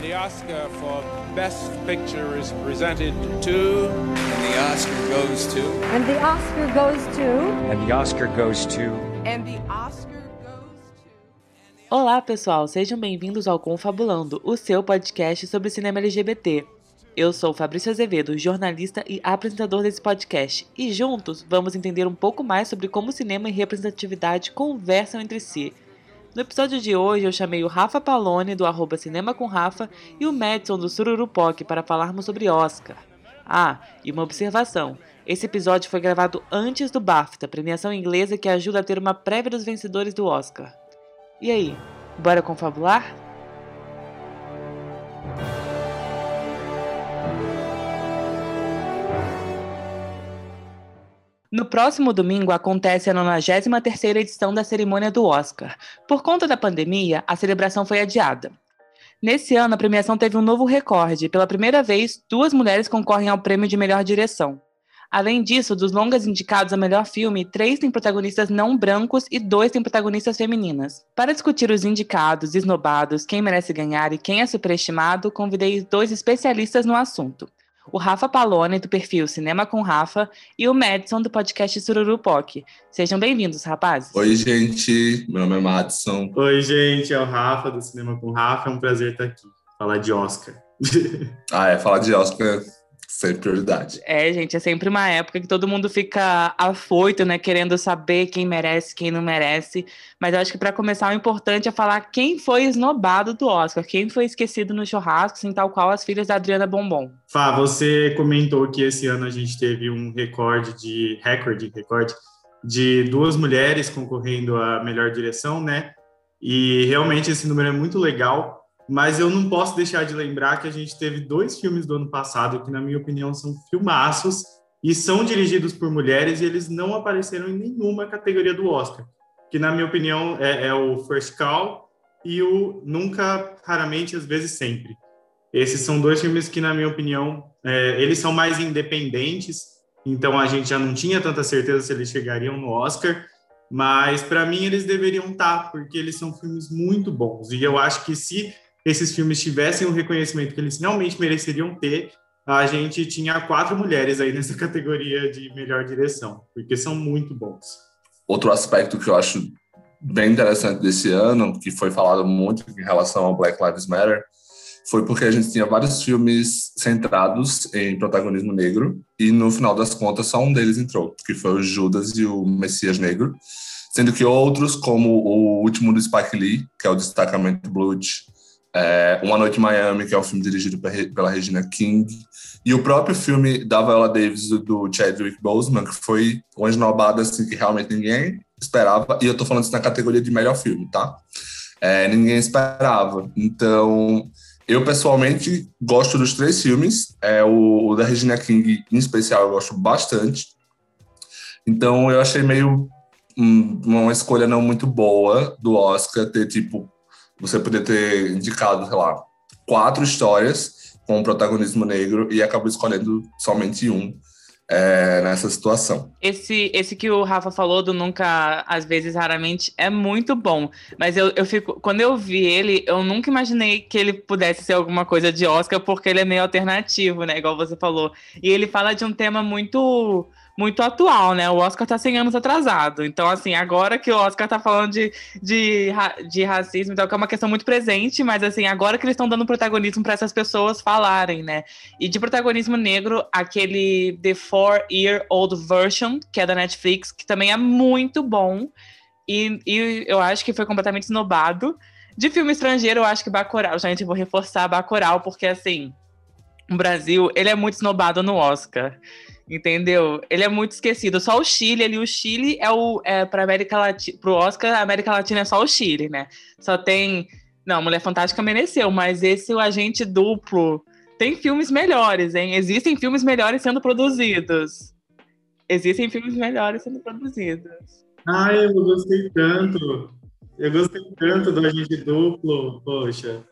And the Oscar for Best Picture is presented to. And the Oscar goes to. And the Oscar goes to. And the Oscar goes to. And the Oscar goes to. Olá, pessoal, sejam bem-vindos ao Confabulando, o seu podcast sobre cinema LGBT. Eu sou Fabrício Azevedo, jornalista e apresentador desse podcast, e juntos vamos entender um pouco mais sobre como cinema e representatividade conversam entre si. No episódio de hoje eu chamei o Rafa Palone do arroba Cinema com Rafa e o Madison do Sururupoc para falarmos sobre Oscar. Ah, e uma observação. Esse episódio foi gravado antes do BAFTA, premiação inglesa que ajuda a ter uma prévia dos vencedores do Oscar. E aí, bora confabular? No próximo domingo acontece a 93ª edição da cerimônia do Oscar. Por conta da pandemia, a celebração foi adiada. Nesse ano, a premiação teve um novo recorde. Pela primeira vez, duas mulheres concorrem ao prêmio de melhor direção. Além disso, dos longas indicados a melhor filme, três têm protagonistas não brancos e dois têm protagonistas femininas. Para discutir os indicados, esnobados, quem merece ganhar e quem é superestimado, convidei dois especialistas no assunto o Rafa Palone, do perfil Cinema com Rafa, e o Madison, do podcast Sururupoc. Sejam bem-vindos, rapazes. Oi, gente. Meu nome é Madison. Oi, gente. É o Rafa, do Cinema com Rafa. É um prazer estar aqui. Falar de Oscar. ah, é. Falar de Oscar Sempre prioridade. É, gente, é sempre uma época que todo mundo fica afoito, né? Querendo saber quem merece, quem não merece. Mas eu acho que para começar, o importante é falar quem foi esnobado do Oscar, quem foi esquecido no churrasco, assim, tal qual as filhas da Adriana Bombom. Fá, você comentou que esse ano a gente teve um recorde de. recorde, recorde de duas mulheres concorrendo à melhor direção, né? E realmente esse número é muito legal mas eu não posso deixar de lembrar que a gente teve dois filmes do ano passado que, na minha opinião, são filmaços e são dirigidos por mulheres e eles não apareceram em nenhuma categoria do Oscar. Que, na minha opinião, é, é o First Call e o Nunca, Raramente, Às vezes Sempre. Esses são dois filmes que, na minha opinião, é, eles são mais independentes, então a gente já não tinha tanta certeza se eles chegariam no Oscar, mas para mim eles deveriam estar, tá, porque eles são filmes muito bons. E eu acho que se esses filmes tivessem o reconhecimento que eles realmente mereceriam ter, a gente tinha quatro mulheres aí nessa categoria de melhor direção, porque são muito bons. Outro aspecto que eu acho bem interessante desse ano, que foi falado muito em relação ao Black Lives Matter, foi porque a gente tinha vários filmes centrados em protagonismo negro e no final das contas só um deles entrou, que foi o Judas e o Messias Negro, sendo que outros, como o último do Spike Lee, que é o Destacamento Blood, é, Uma Noite em Miami, que é um filme dirigido pela Regina King, e o próprio filme da Viola Davis, do, Chadwick Boseman, que foi uma esnobada assim, que realmente ninguém esperava, e eu tô falando isso na categoria de melhor filme, tá? É, ninguém esperava. Então, eu pessoalmente gosto dos três filmes, é, o, o da Regina King em especial eu gosto bastante, então eu achei meio um, uma escolha não muito boa do Oscar ter, tipo, você podia ter indicado, sei lá, quatro histórias com um protagonismo negro e acabou escolhendo somente um é, nessa situação. Esse, esse que o Rafa falou do nunca, às vezes, raramente, é muito bom. Mas eu, eu fico. Quando eu vi ele, eu nunca imaginei que ele pudesse ser alguma coisa de Oscar, porque ele é meio alternativo, né? Igual você falou. E ele fala de um tema muito muito atual, né? O Oscar tá 100 anos atrasado. Então, assim, agora que o Oscar tá falando de, de, de racismo, então, que é uma questão muito presente, mas, assim, agora que eles estão dando protagonismo para essas pessoas falarem, né? E de protagonismo negro, aquele The Four Year Old Version, que é da Netflix, que também é muito bom. E, e eu acho que foi completamente snobado. De filme estrangeiro, eu acho que Bacurau, gente, vou reforçar Bacurau, porque, assim, o Brasil, ele é muito snobado no Oscar. Entendeu? Ele é muito esquecido. Só o Chile ali, o Chile é o é para América Latina, pro Oscar, a América Latina é só o Chile, né? Só tem, não, Mulher Fantástica mereceu, mas esse o agente duplo tem filmes melhores, hein? Existem filmes melhores sendo produzidos. Existem filmes melhores sendo produzidos. Ai, eu gostei tanto. Eu gostei tanto do agente duplo, poxa.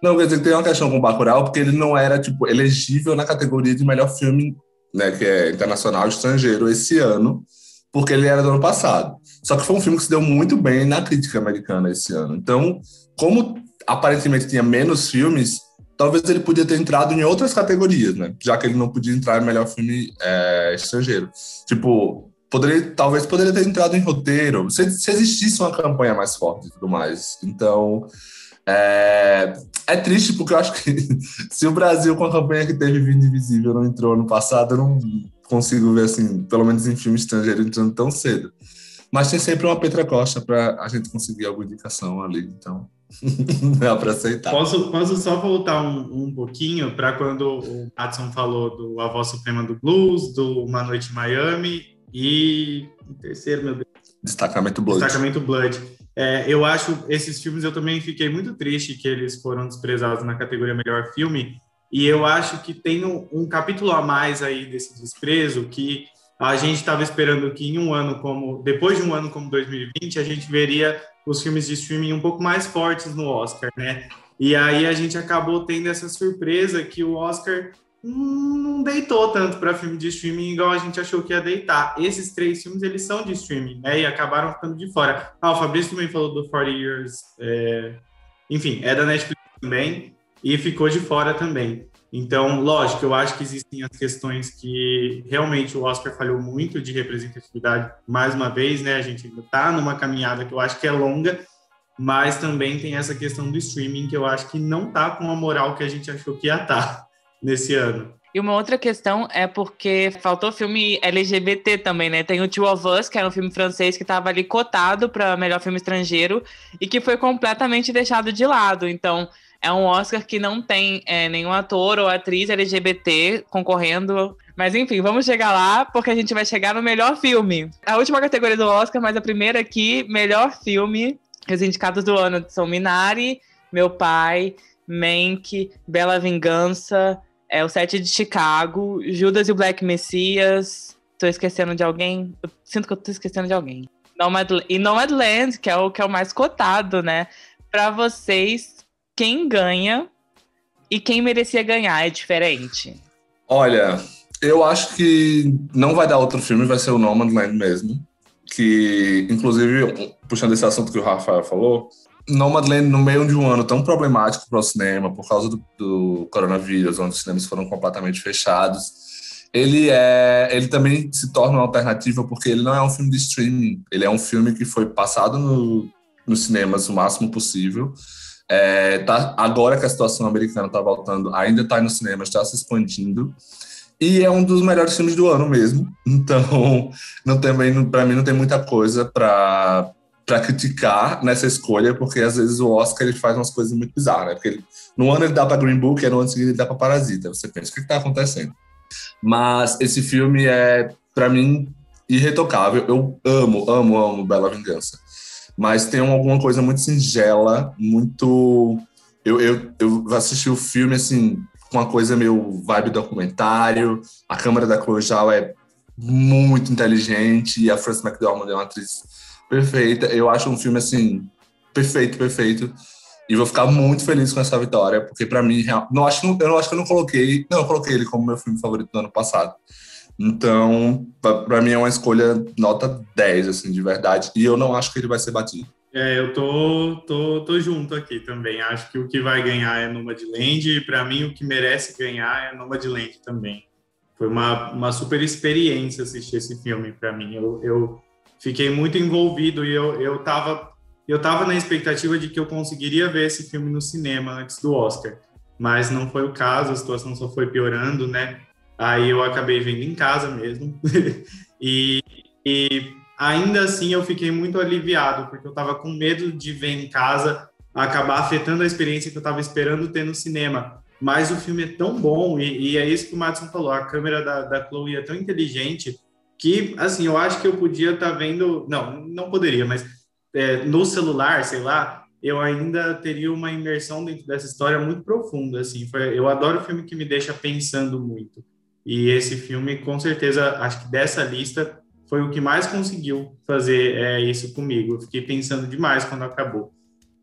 Não, quer dizer, tem uma questão com o Bacurau, porque ele não era, tipo, elegível na categoria de melhor filme né, que é internacional estrangeiro, esse ano, porque ele era do ano passado. Só que foi um filme que se deu muito bem na crítica americana esse ano. Então, como aparentemente tinha menos filmes, talvez ele podia ter entrado em outras categorias, né? Já que ele não podia entrar em melhor filme é, estrangeiro. Tipo, poderia, talvez poderia ter entrado em roteiro, se, se existisse uma campanha mais forte e tudo mais. Então, é, é, triste porque eu acho que se o Brasil, com a campanha que teve Vida Invisível, não entrou ano passado, eu não consigo ver, assim, pelo menos em filme estrangeiro, entrando tão cedo. Mas tem sempre uma Petra Costa para a gente conseguir alguma indicação ali, então dá para aceitar. Posso, posso só voltar um, um pouquinho para quando o Hudson falou do A Voz Suprema do Blues, do Uma Noite em Miami e o terceiro, meu Deus. Destacamento Blood. Destacamento Blood. É, eu acho esses filmes eu também fiquei muito triste que eles foram desprezados na categoria melhor filme e eu acho que tem um, um capítulo a mais aí desse desprezo que a gente estava esperando que em um ano como depois de um ano como 2020 a gente veria os filmes de streaming um pouco mais fortes no Oscar, né? E aí a gente acabou tendo essa surpresa que o Oscar não deitou tanto para filme de streaming igual a gente achou que ia deitar. Esses três filmes, eles são de streaming, né? E acabaram ficando de fora. Ah, o Fabrício também falou do 40 Years. É... Enfim, é da Netflix também e ficou de fora também. Então, lógico, eu acho que existem as questões que realmente o Oscar falhou muito de representatividade, mais uma vez, né? A gente ainda está numa caminhada que eu acho que é longa, mas também tem essa questão do streaming que eu acho que não está com a moral que a gente achou que ia estar. Tá nesse ano. E uma outra questão é porque faltou filme LGBT também, né? Tem o Two of Us, que era um filme francês que estava ali cotado para melhor filme estrangeiro e que foi completamente deixado de lado. Então, é um Oscar que não tem é, nenhum ator ou atriz LGBT concorrendo. Mas enfim, vamos chegar lá, porque a gente vai chegar no melhor filme. A última categoria do Oscar, mas a primeira aqui, melhor filme. Os indicados do ano são Minari, Meu Pai, Mank, Bela Vingança, é o Sete de Chicago, Judas e o Black Messias. Tô esquecendo de alguém? Eu sinto que eu tô esquecendo de alguém. Nomad, e Nomadland, que é o que é o mais cotado, né? Para vocês, quem ganha e quem merecia ganhar é diferente? Olha, eu acho que não vai dar outro filme, vai ser o Nomadland mesmo. Que, inclusive, puxando esse assunto que o Rafael falou, Nomadland, no meio de um ano tão problemático para o cinema, por causa do, do, coronavírus, onde os cinemas foram completamente fechados, ele, é, ele também se torna uma alternativa porque ele não é um filme de streaming, ele é um filme que foi passado no, nos cinemas o máximo possível. É, tá, agora que a situação americana está voltando, ainda está nos cinemas, está se expandindo. E é um dos melhores filmes do ano mesmo. Então, não também para mim não tem muita coisa para para criticar nessa escolha, porque às vezes o Oscar ele faz umas coisas muito bizarras, né? Porque ele, no ano ele dá para Green Book, e no ano seguinte ele dá para Parasita. Você pensa, o que está acontecendo? Mas esse filme é, para mim, irretocável. Eu amo, amo, amo Bela Vingança. Mas tem alguma coisa muito singela, muito. Eu, eu, eu assisti o filme assim, com uma coisa meio vibe documentário. A câmera da Zhao é muito inteligente e a Frances McDormand é uma atriz perfeita. Eu acho um filme assim perfeito, perfeito. E vou ficar muito feliz com essa vitória, porque para mim, não acho, eu não acho que eu não coloquei, não, eu coloquei ele como meu filme favorito do ano passado. Então, para mim é uma escolha nota 10, assim, de verdade. E eu não acho que ele vai ser batido. É, eu tô, tô, tô junto aqui também. Acho que o que vai ganhar é Nomadland e para mim o que merece ganhar é Nomadland também. Foi uma, uma super experiência assistir esse filme para mim. Eu, eu fiquei muito envolvido e eu, eu, tava, eu tava na expectativa de que eu conseguiria ver esse filme no cinema antes do Oscar, mas não foi o caso, a situação só foi piorando, né? Aí eu acabei vendo em casa mesmo. e, e ainda assim eu fiquei muito aliviado, porque eu estava com medo de ver em casa acabar afetando a experiência que eu estava esperando ter no cinema. Mas o filme é tão bom, e, e é isso que o Madison falou: a câmera da, da Chloe é tão inteligente que, assim, eu acho que eu podia estar tá vendo, não, não poderia, mas é, no celular, sei lá, eu ainda teria uma imersão dentro dessa história muito profunda, assim. Foi, eu adoro filme que me deixa pensando muito. E esse filme, com certeza, acho que dessa lista foi o que mais conseguiu fazer é, isso comigo. Eu fiquei pensando demais quando acabou.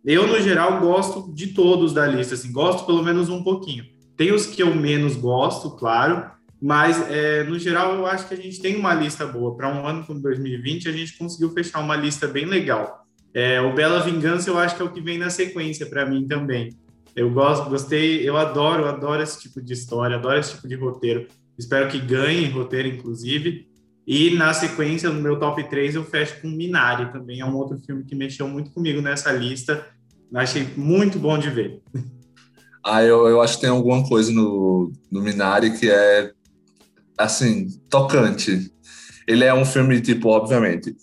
Eu, no geral, gosto de todos da lista, assim, gosto pelo menos um pouquinho. Tem os que eu menos gosto, claro, mas, é, no geral, eu acho que a gente tem uma lista boa. Para um ano como 2020, a gente conseguiu fechar uma lista bem legal. É, o Bela Vingança, eu acho que é o que vem na sequência para mim também. Eu gosto, gostei, eu adoro, adoro esse tipo de história, adoro esse tipo de roteiro. Espero que ganhe roteiro, inclusive. E na sequência, no meu top 3, eu fecho com Minari também. É um outro filme que mexeu muito comigo nessa lista. Achei muito bom de ver. Ah, eu, eu acho que tem alguma coisa no, no Minari que é, assim, tocante. Ele é um filme, tipo, obviamente,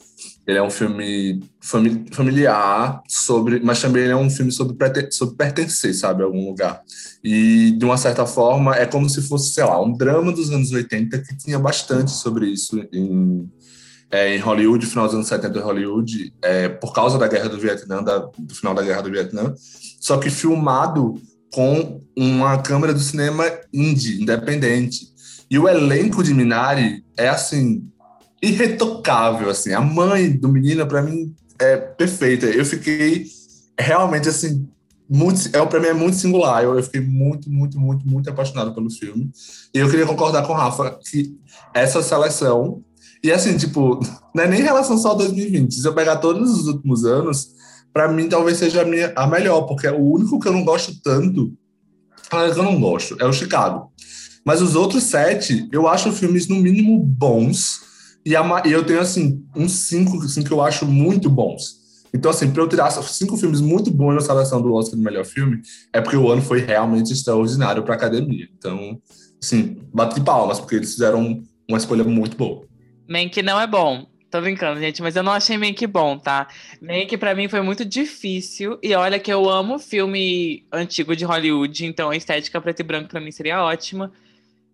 ele é um filme famili familiar, sobre, mas também ele é um filme sobre, sobre pertencer, sabe, a algum lugar. E, de uma certa forma, é como se fosse, sei lá, um drama dos anos 80 que tinha bastante sobre isso em, é, em Hollywood, final dos anos 70 em Hollywood, é, por causa da Guerra do Vietnã, da, do final da Guerra do Vietnã, só que filmado com uma câmera do cinema indie, independente. E o elenco de Minari é, assim, irretocável, assim. A mãe do menino, para mim, é perfeita. Eu fiquei realmente, assim, muito, é, para mim é muito singular. Eu, eu, fiquei muito, muito, muito, muito apaixonado pelo filme. E eu queria concordar com o Rafa que essa seleção, e assim, tipo, não é nem em relação só ao 2020. Se eu pegar todos os últimos anos, para mim talvez seja a, minha, a melhor, porque é o único que eu não gosto tanto. Claro que eu não gosto, é o Chicago. Mas os outros sete, eu acho filmes, no mínimo, bons e, eu tenho, assim, uns cinco assim, que eu acho muito bons. Então, assim, para eu tirar cinco filmes muito bons na seleção do Oscar do melhor filme, é porque o ano foi realmente extraordinário para a academia. Então, assim, bate de palmas, porque eles fizeram uma escolha muito boa. Mank não é bom. Tô brincando, gente, mas eu não achei Mank bom, tá? Mank para mim foi muito difícil. E olha que eu amo filme antigo de Hollywood, então a estética preto e branco para mim seria ótima.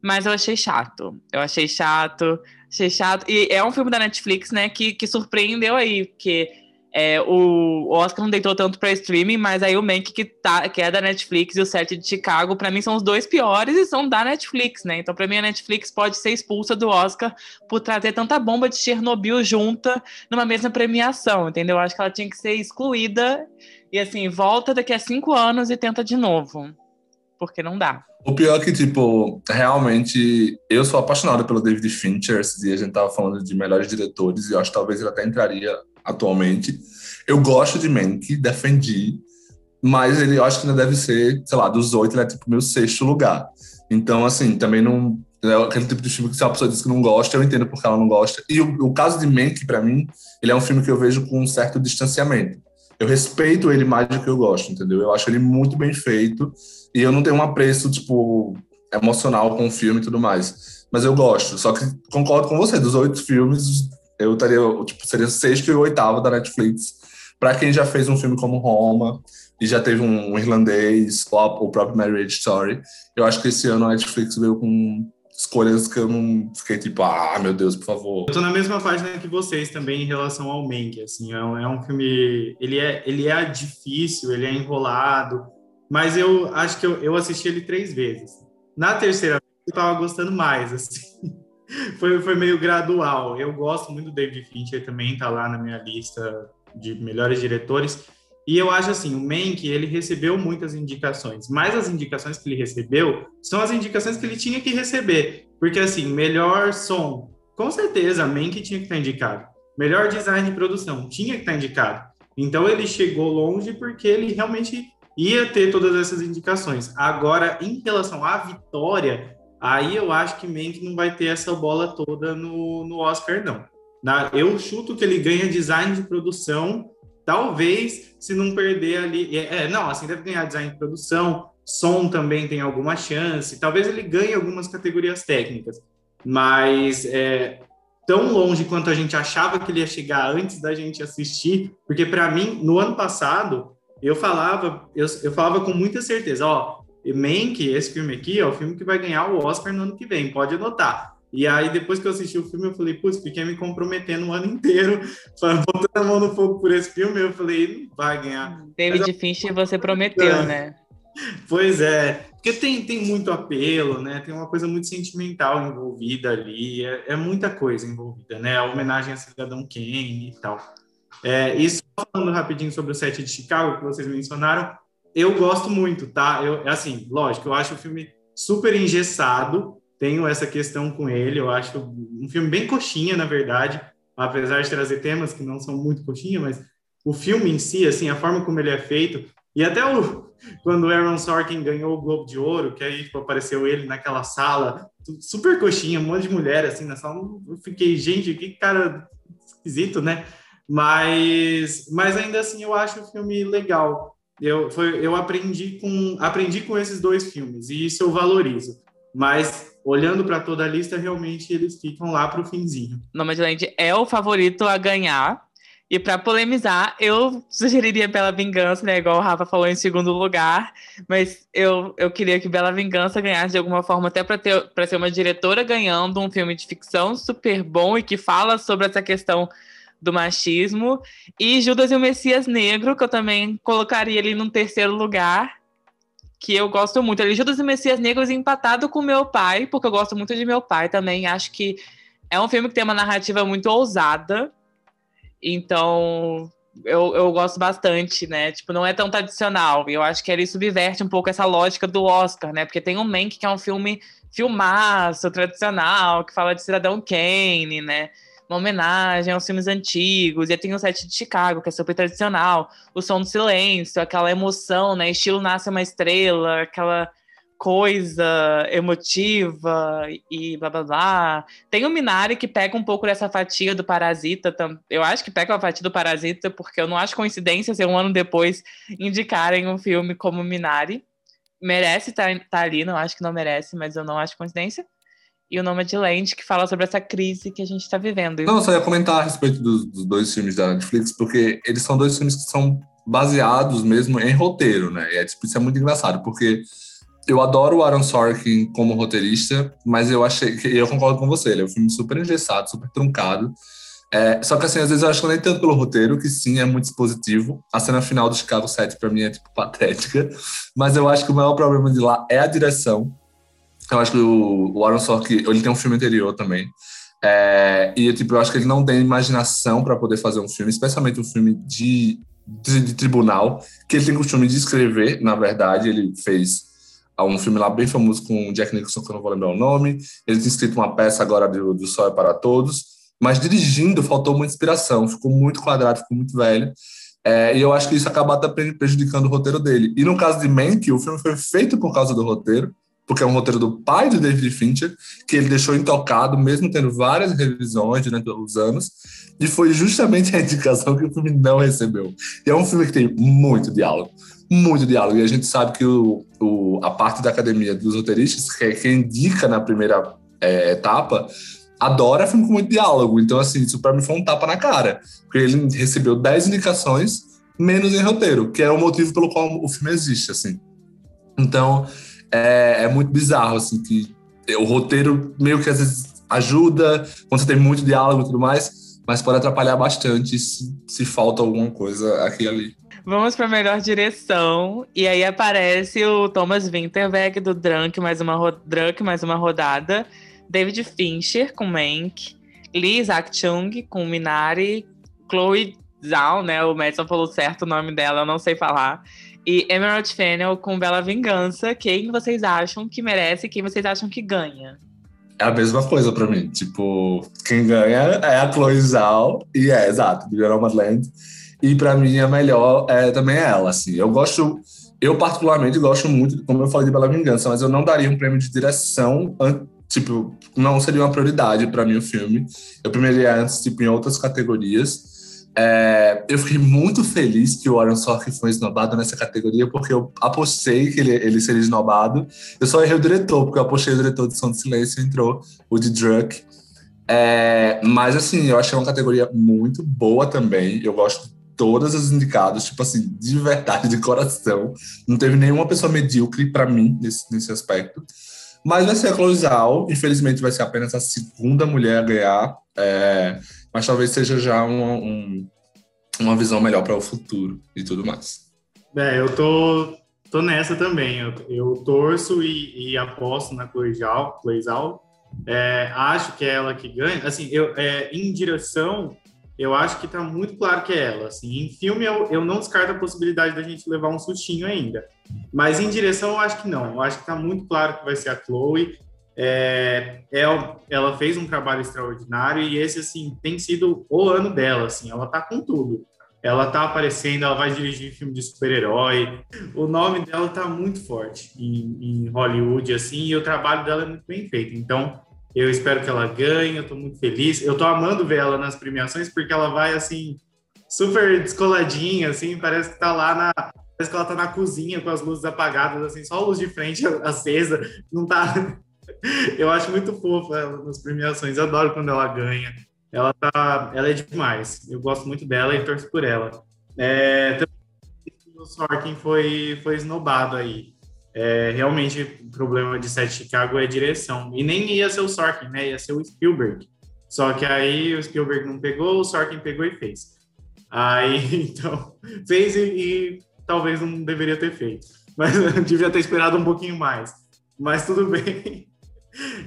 Mas eu achei chato. Eu achei chato. Achei chato. E é um filme da Netflix, né, que, que surpreendeu aí, porque é, o Oscar não deitou tanto para streaming, mas aí o Mank, que, tá, que é da Netflix, e o Sete de Chicago, para mim são os dois piores e são da Netflix, né? Então, para mim, a Netflix pode ser expulsa do Oscar por trazer tanta bomba de Chernobyl junta numa mesma premiação, entendeu? Eu acho que ela tinha que ser excluída e, assim, volta daqui a cinco anos e tenta de novo, porque não dá. O pior é que, tipo, realmente eu sou apaixonado pelo David Fincher. Dia a gente tava falando de melhores diretores e eu acho que talvez ele até entraria atualmente. Eu gosto de Mank, defendi, mas ele eu acho que ainda deve ser, sei lá, dos oito, ele é tipo meu sexto lugar. Então, assim, também não. É aquele tipo de filme que se uma pessoa diz que não gosta, eu entendo porque ela não gosta. E o, o caso de Mank, para mim, ele é um filme que eu vejo com um certo distanciamento. Eu respeito ele mais do que eu gosto, entendeu? Eu acho ele muito bem feito e eu não tenho um apreço, tipo, emocional com o filme e tudo mais. Mas eu gosto. Só que concordo com você, dos oito filmes, eu estaria, tipo, seria sexto e oitavo da Netflix. Para quem já fez um filme como Roma e já teve um, irlandês, o próprio Marriage Story, eu acho que esse ano a Netflix veio com escolhas que eu não fiquei tipo, ah, meu Deus, por favor. Eu tô na mesma página que vocês também em relação ao Mank, assim, é um, é um filme, ele é, ele é difícil, ele é enrolado, mas eu acho que eu, eu assisti ele três vezes. Na terceira vez, eu tava gostando mais, assim. foi, foi meio gradual. Eu gosto muito do David Fincher, também tá lá na minha lista de melhores diretores. E eu acho assim, o Mank, ele recebeu muitas indicações, mas as indicações que ele recebeu são as indicações que ele tinha que receber. Porque assim, melhor som, com certeza, Mank tinha que estar indicado. Melhor design de produção, tinha que estar indicado. Então ele chegou longe porque ele realmente ia ter todas essas indicações. Agora, em relação à vitória, aí eu acho que Mank não vai ter essa bola toda no, no Oscar, não. Na, eu chuto que ele ganha design de produção, talvez, se não perder ali. É, é, não, assim, deve ganhar design de produção, som também tem alguma chance, talvez ele ganhe algumas categorias técnicas, mas é, tão longe quanto a gente achava que ele ia chegar antes da gente assistir, porque para mim, no ano passado, eu falava, eu, eu falava com muita certeza, ó, Mank, esse filme aqui, é o filme que vai ganhar o Oscar no ano que vem, pode anotar. E aí, depois que eu assisti o filme, eu falei, putz, fiquei me comprometendo o ano inteiro, botando a mão no fogo por esse filme, eu falei, não vai ganhar. David Mas, Fincher, você prometeu, é. né? Pois é, porque tem, tem muito apelo, né? Tem uma coisa muito sentimental envolvida ali, é, é muita coisa envolvida, né? A homenagem a Cidadão Kane e tal. É, e só falando rapidinho sobre o set de Chicago, que vocês mencionaram, eu gosto muito, tá? Eu, assim, lógico, eu acho o filme super engessado, tenho essa questão com ele, eu acho um filme bem coxinha, na verdade, apesar de trazer temas que não são muito coxinha, mas o filme em si, assim, a forma como ele é feito, E até o, quando o Aaron Sorkin ganhou o Globo de Ouro, que aí tipo, apareceu ele naquela sala, super coxinha, um monte de mulher assim na sala, eu fiquei, gente, que cara esquisito, né? Mas, mas ainda assim eu acho o filme legal. Eu, foi, eu aprendi com aprendi com esses dois filmes e isso eu valorizo. Mas olhando para toda a lista, realmente eles ficam lá para o finzinho. Nomadland é o favorito a ganhar. E para polemizar, eu sugeriria Bela Vingança, né? Igual o Rafa falou em segundo lugar. Mas eu, eu queria que Bela Vingança ganhasse de alguma forma, até para ser uma diretora ganhando um filme de ficção super bom e que fala sobre essa questão do machismo. E Judas e o Messias Negro, que eu também colocaria ele num terceiro lugar que eu gosto muito. Ele Judas e Messias Negros empatado com meu pai, porque eu gosto muito de meu pai também. Acho que é um filme que tem uma narrativa muito ousada. Então, eu, eu gosto bastante, né? Tipo, não é tão tradicional. E eu acho que ele subverte um pouco essa lógica do Oscar, né? Porque tem o Mank, que é um filme filmaço, tradicional, que fala de Cidadão Kane, né? Uma homenagem aos filmes antigos, e tem o set de Chicago, que é super tradicional, o som do silêncio, aquela emoção, né? Estilo Nasce uma Estrela, aquela coisa emotiva e blá blá blá. Tem o Minari que pega um pouco dessa fatia do Parasita. Eu acho que pega a fatia do Parasita, porque eu não acho coincidência ser um ano depois indicarem um filme como Minari. Merece estar tá, tá ali, não acho que não merece, mas eu não acho coincidência e o Nome de Land, que fala sobre essa crise que a gente está vivendo. Não, só ia comentar a respeito dos, dos, dois filmes da Netflix, porque eles são dois filmes que são baseados mesmo em roteiro, né? E é, tipo, isso é muito engraçado, porque eu adoro o Aaron Sorkin como roteirista, mas eu achei que eu concordo com você, ele é um filme super engessado, super truncado. É, só que assim, às vezes eu acho que nem tanto pelo roteiro, que sim, é muito expositivo. A cena final do Chicago 7 para mim é tipo patética, mas eu acho que o maior problema de lá é a direção. Eu acho que o, o Aaron Sorkin, ele tem um filme anterior também. É, e tipo, eu acho que ele não tem imaginação para poder fazer um filme, especialmente um filme de, de, de, tribunal, que ele tem costume de escrever, na verdade. Ele fez um filme lá bem famoso com o Jack Nicholson, que eu não vou lembrar o nome. Ele tem escrito uma peça agora do, do Sol é para Todos. Mas dirigindo, faltou muita inspiração, ficou muito quadrado, ficou muito velho. É, e eu acho que isso acaba até prejudicando o roteiro dele. E no caso de Mank, o filme foi feito por causa do roteiro porque é um roteiro do pai do David Fincher, que ele deixou intocado, mesmo tendo várias revisões durante os anos, e foi justamente a indicação que o filme não recebeu. E é um filme que tem muito diálogo, muito diálogo, e a gente sabe que o, o a parte da academia dos roteiristas, que é quem indica na primeira é, etapa, adora filme com muito diálogo, então assim, isso para mim foi um tapa na cara, porque ele recebeu 10 indicações, menos em roteiro, que é o motivo pelo qual o filme existe, assim. Então, é, é muito bizarro, assim, que o roteiro meio que às vezes ajuda, quando você tem muito diálogo e tudo mais, mas pode atrapalhar bastante se, se falta alguma coisa aqui e ali. Vamos para melhor direção. E aí aparece o Thomas Winterberg do Drunk, mais uma, Drunk, mais uma rodada. David Fincher com Mank. Lee Isaac Chung com Minari. Chloe Zhao, né? O Madison falou certo o nome dela, eu não sei falar. E Emerald Fennel com Bela Vingança. Quem vocês acham que merece quem vocês acham que ganha? É a mesma coisa pra mim. Tipo, quem ganha é a Chloe Zhao. E é, exato, do Nomadland. E pra mim, a melhor é também ela, assim. Eu gosto... Eu, particularmente, gosto muito, como eu falei, de Bela Vingança, mas eu não daria um prêmio de direção tipo, não seria uma prioridade para mim o filme. Eu premiaria antes, tipo, em outras categorias. É, eu fiquei muito feliz que o Aaron Sorkin foi esnobado nessa categoria, porque eu apostei que ele, ele seria esnobado. Eu só errei o diretor, porque eu apostei o diretor de Som de Silêncio entrou, o de Drunk. É, mas, assim, eu achei uma categoria muito boa também. Eu gosto de todas as indicadas, tipo assim, de verdade, de coração. Não teve nenhuma pessoa medíocre para mim nesse, nesse aspecto. Mas vai ser a. Infelizmente, vai ser apenas a segunda mulher a ganhar. É, mas talvez seja já uma, um, uma visão melhor para o futuro e tudo mais. É, eu tô, tô nessa também. Eu, eu torço e, e, aposto na Cleizal. Cleizal. É, acho que é ela que ganha. Assim, eu, é, em direção, eu acho que está muito claro que é ela. Assim, em filme, eu, eu não descarto a possibilidade da gente levar um sustinho ainda. Mas em direção, eu acho que não. Eu acho que está muito claro que vai ser a Chloe. É, é, ela fez um trabalho extraordinário e esse assim tem sido o ano dela, assim, ela tá com tudo. ela tá aparecendo, ela vai dirigir filme de super-herói. O nome dela tá muito forte em, em, Hollywood, assim, e o trabalho dela é muito bem feito. Então, eu espero que ela ganhe, eu tô muito feliz. Eu tô amando ver ela nas premiações, porque ela vai, assim, super descoladinha, assim, parece que tá lá na... Parece que ela tá na cozinha com as luzes apagadas, assim, só a luz de frente acesa. Não tá... Eu acho muito fofa ela nas premiações, eu adoro quando ela ganha. Ela tá, ela é demais. Eu gosto muito dela e torço por ela. É, o Sorkin foi foi esnobado aí. É, realmente o problema de Sete Chicago é direção. E nem ia ser o Sorkin, né? Ia ser o Spielberg. Só que aí o Spielberg não pegou, o Sorkin pegou e fez. Aí, então, fez e, e talvez não deveria ter feito. Mas devia ter esperado um pouquinho mais. Mas tudo bem.